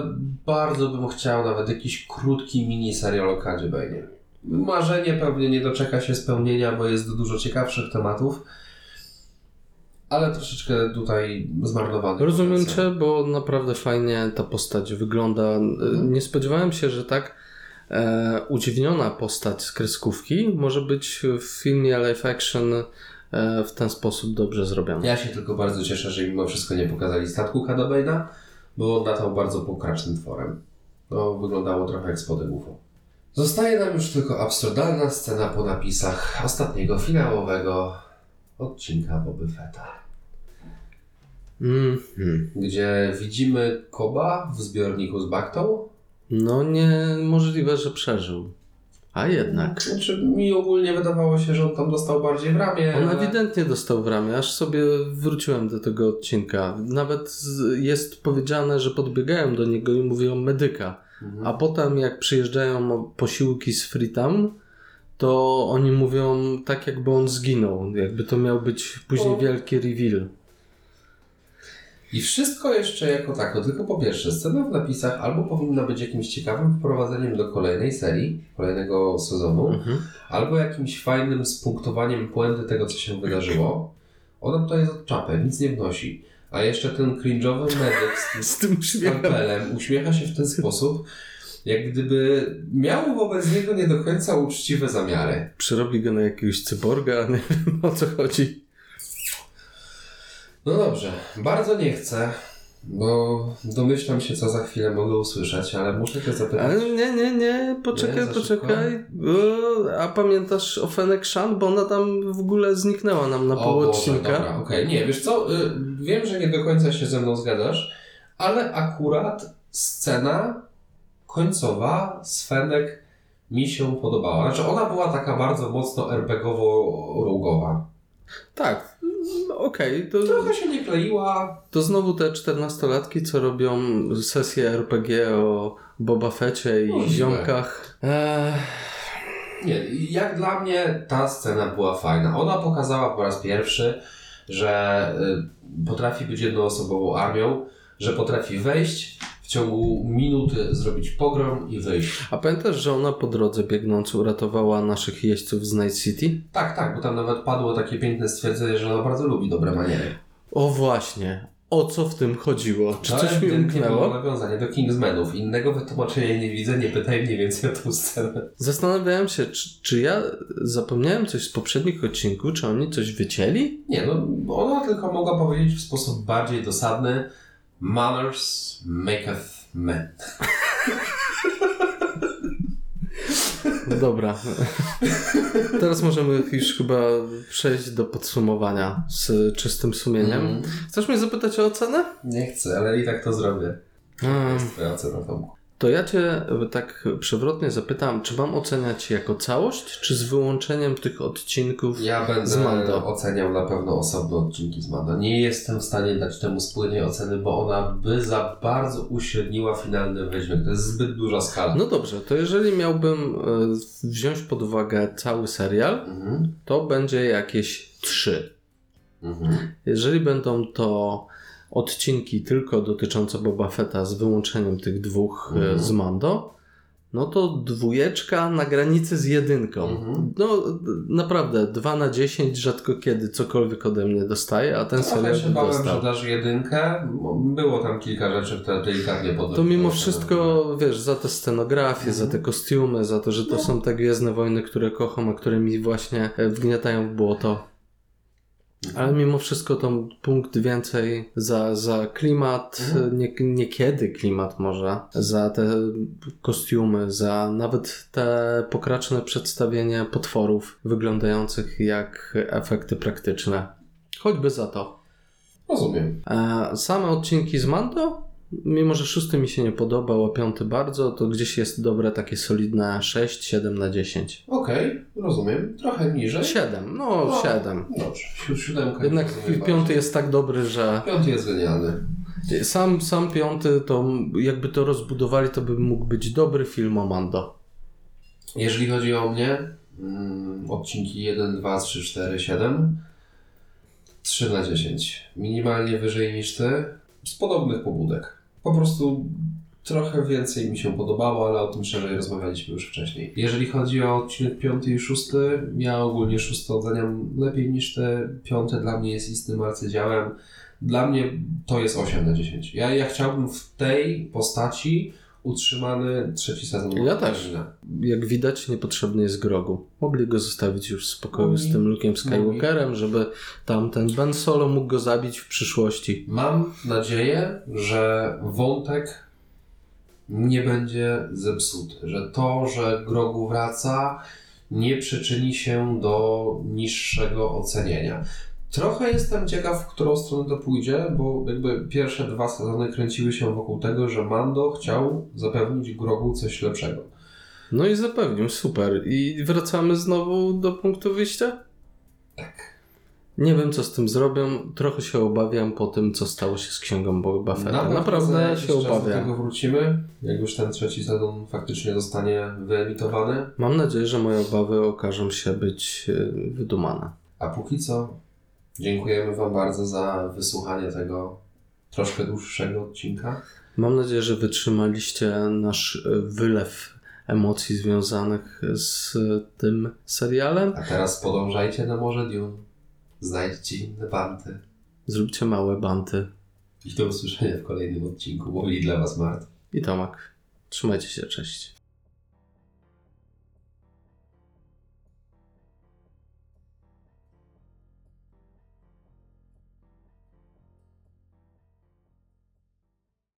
bardzo bym chciał nawet jakiś krótki mini serial o Kadzie Bane. Marzenie pewnie nie doczeka się spełnienia, bo jest dużo ciekawszych tematów, ale troszeczkę tutaj zmarnowany. Rozumiem potencjał. cię, bo naprawdę fajnie ta postać wygląda. Mhm. Nie spodziewałem się, że tak e, udziwniona postać z kreskówki może być w filmie live action e, w ten sposób dobrze zrobiona. Ja się tylko bardzo cieszę, że mimo wszystko nie pokazali statku Kada Bane'a, bo on latał bardzo pokracznym tworem. To wyglądało trochę jak spodek UFO. Zostaje nam już tylko absurdalna scena po napisach ostatniego finałowego odcinka Boby Fetta. Mhm. gdzie widzimy Koba w zbiorniku z baktą. No niemożliwe, że przeżył. A jednak. Znaczy, mi ogólnie wydawało się, że on tam dostał bardziej w ramię. On ale- ewidentnie dostał w ramię, aż sobie wróciłem do tego odcinka. Nawet jest powiedziane, że podbiegają do niego i mówią medyka. Mhm. A potem jak przyjeżdżają posiłki z Freetown, to oni mówią tak jakby on zginął. Jakby to miał być później O. wielki reveal. I wszystko jeszcze jako tako, tylko po pierwsze, scena w napisach albo powinna być jakimś ciekawym wprowadzeniem do kolejnej serii, kolejnego sezonu, Mhm. albo jakimś fajnym spunktowaniem puenty tego, co się wydarzyło. Ona tutaj jest od czapy, nic nie wnosi. A jeszcze ten cringe'owy medyk z tym Z tym skalpelem uśmiecha się w ten sposób, jak gdyby miał wobec niego nie do końca uczciwe zamiary. Przerobi go na jakiegoś cyborga, nie wiem o co chodzi. No dobrze, bardzo nie chcę, bo domyślam się, co za chwilę mogę usłyszeć, ale muszę cię zapytać. Ale nie, nie, nie, poczekaj, Nie, poczekaj. A pamiętasz o Fennec Shan? Bo ona tam w ogóle zniknęła nam na pół odcinka. Okej, nie, wiesz co, y, wiem, że nie do końca się ze mną zgadzasz, ale akurat scena końcowa z Fenek mi się podobała. Znaczy ona była taka bardzo mocno RPGowo-rogowa. Tak, no, okej, to, Trochę się nie kleiła. to znowu te 14-latki, co robią sesję RPG o Boba Fecie i Możliwe. ziomkach. Eee, Nie, jak dla mnie ta scena była fajna. Ona pokazała po raz pierwszy, że y, potrafi być jednoosobową armią, że potrafi wejść ciągu minuty zrobić pogrom i wyjść. a pamiętasz, że ona po drodze biegnąc uratowała naszych jeźdźców z Night City? Tak, tak, bo tam nawet padło takie piękne stwierdzenie, że ona bardzo lubi dobre maniery. O właśnie, o co w tym chodziło? Czy To coś mi umknęło? nawiązanie do Kingsmanów. Innego wytłumaczenia nie widzę, nie pytaj mniej więcej o tą scenę. Zastanawiałem się, czy, czy ja zapomniałem coś z poprzednich odcinków, czy oni coś wycięli? Nie, no ona tylko mogła powiedzieć w sposób bardziej dosadny Manners maketh men. No dobra. Teraz możemy już chyba przejść do podsumowania z czystym sumieniem. Mm. Chcesz mnie zapytać o ocenę? Nie chcę, ale i tak to zrobię. Mm. jest twoja ocena, Tomku. To ja cię tak przewrotnie zapytam, czy mam oceniać jako całość, czy z wyłączeniem tych odcinków? Ja Z będę Mando. oceniał na pewno osobne odcinki z Mando. Nie jestem w stanie dać temu spójnej oceny, bo ona by za bardzo uśredniła finalny wydźwięk. To jest zbyt duża skala. No dobrze, to jeżeli miałbym e, wziąć pod uwagę cały serial, Mhm. to będzie jakieś trzy. Mhm. Jeżeli będą to odcinki tylko dotyczące Boba Fetta z wyłączeniem tych dwóch e, Mhm. z Mando, no to dwójeczka na granicy z jedynką. Mhm. No naprawdę, 2 na 10 rzadko kiedy cokolwiek ode mnie dostaje, a ten Trochę serial się bałem, dostał. że dasz jedynkę. Było tam kilka rzeczy, które delikatnie podeszły. To mimo wszystko, wiesz, za tę scenografię, za te kostiumy, za to, że to No. są te Gwiezdne Wojny, które kocham, a które mi właśnie e, wgniatają w błoto. Ale mimo wszystko to punkt więcej za, za klimat, Mhm. nie, niekiedy klimat może, za te kostiumy, za nawet te pokraczne przedstawienie potworów wyglądających jak efekty praktyczne. Choćby za to. Rozumiem. E, Same odcinki z Mando, mimo że szósty mi się nie podobał, a piąty bardzo, to gdzieś jest dobre takie solidne 6, 7 na 10. Okej, rozumiem. Trochę niżej. 7, no No. 7. Dobrze, si- siódemka. Jednak piąty jest tak dobry, że Piąty jest genialny. sam, sam piąty to jakby to rozbudowali, to by mógł być dobry film o Mando. Jeżeli chodzi o mnie, mm, odcinki 1, 2, 3, 4, 7, 3 na 10. Minimalnie wyżej niż ty, z podobnych pobudek. Po prostu trochę więcej mi się podobało, ale o tym szerzej rozmawialiśmy już wcześniej. Jeżeli chodzi o odcinek 5 i 6, ja ogólnie szósty oceniam lepiej niż te piąte. Dla mnie jest istnym arcydziełem. Dla mnie to jest 8 na 10. Ja, ja chciałbym w tej postaci utrzymany trzeci sezon. Ja też. Jak widać, niepotrzebny jest Grogu. Mogli go zostawić już w spokoju z tym Luke'em Skywalkerem, żeby tam ten Ben Solo mógł go zabić w przyszłości. Mam nadzieję, że wątek nie będzie zepsuty, że to, że Grogu wraca, nie przyczyni się do niższego ocenienia. Trochę jestem ciekaw, w którą stronę to pójdzie, bo jakby pierwsze dwa sezony kręciły się wokół tego, że Mando chciał zapewnić Grogu coś lepszego. No i zapewnił, super. I wracamy znowu do punktu wyjścia? Tak. Nie wiem, co z tym zrobią. Trochę się obawiam po tym, co stało się z księgą Boba Fetta. pewno za Naprawdę się czas Do obawiam. tego wrócimy, jak już ten trzeci sezon faktycznie zostanie wyemitowany. Mam nadzieję, że moje obawy okażą się być e, wydumane. A póki co, dziękujemy Wam bardzo za wysłuchanie tego troszkę dłuższego odcinka. Mam nadzieję, że wytrzymaliście nasz e, wylew emocji związanych z e, tym serialem. A teraz podążajcie na Morze Dune, znajdźcie inne banty Zróbcie małe banty. i do usłyszenia w kolejnym odcinku. Mówili dla Was Mart. I Tomek. Trzymajcie się, cześć.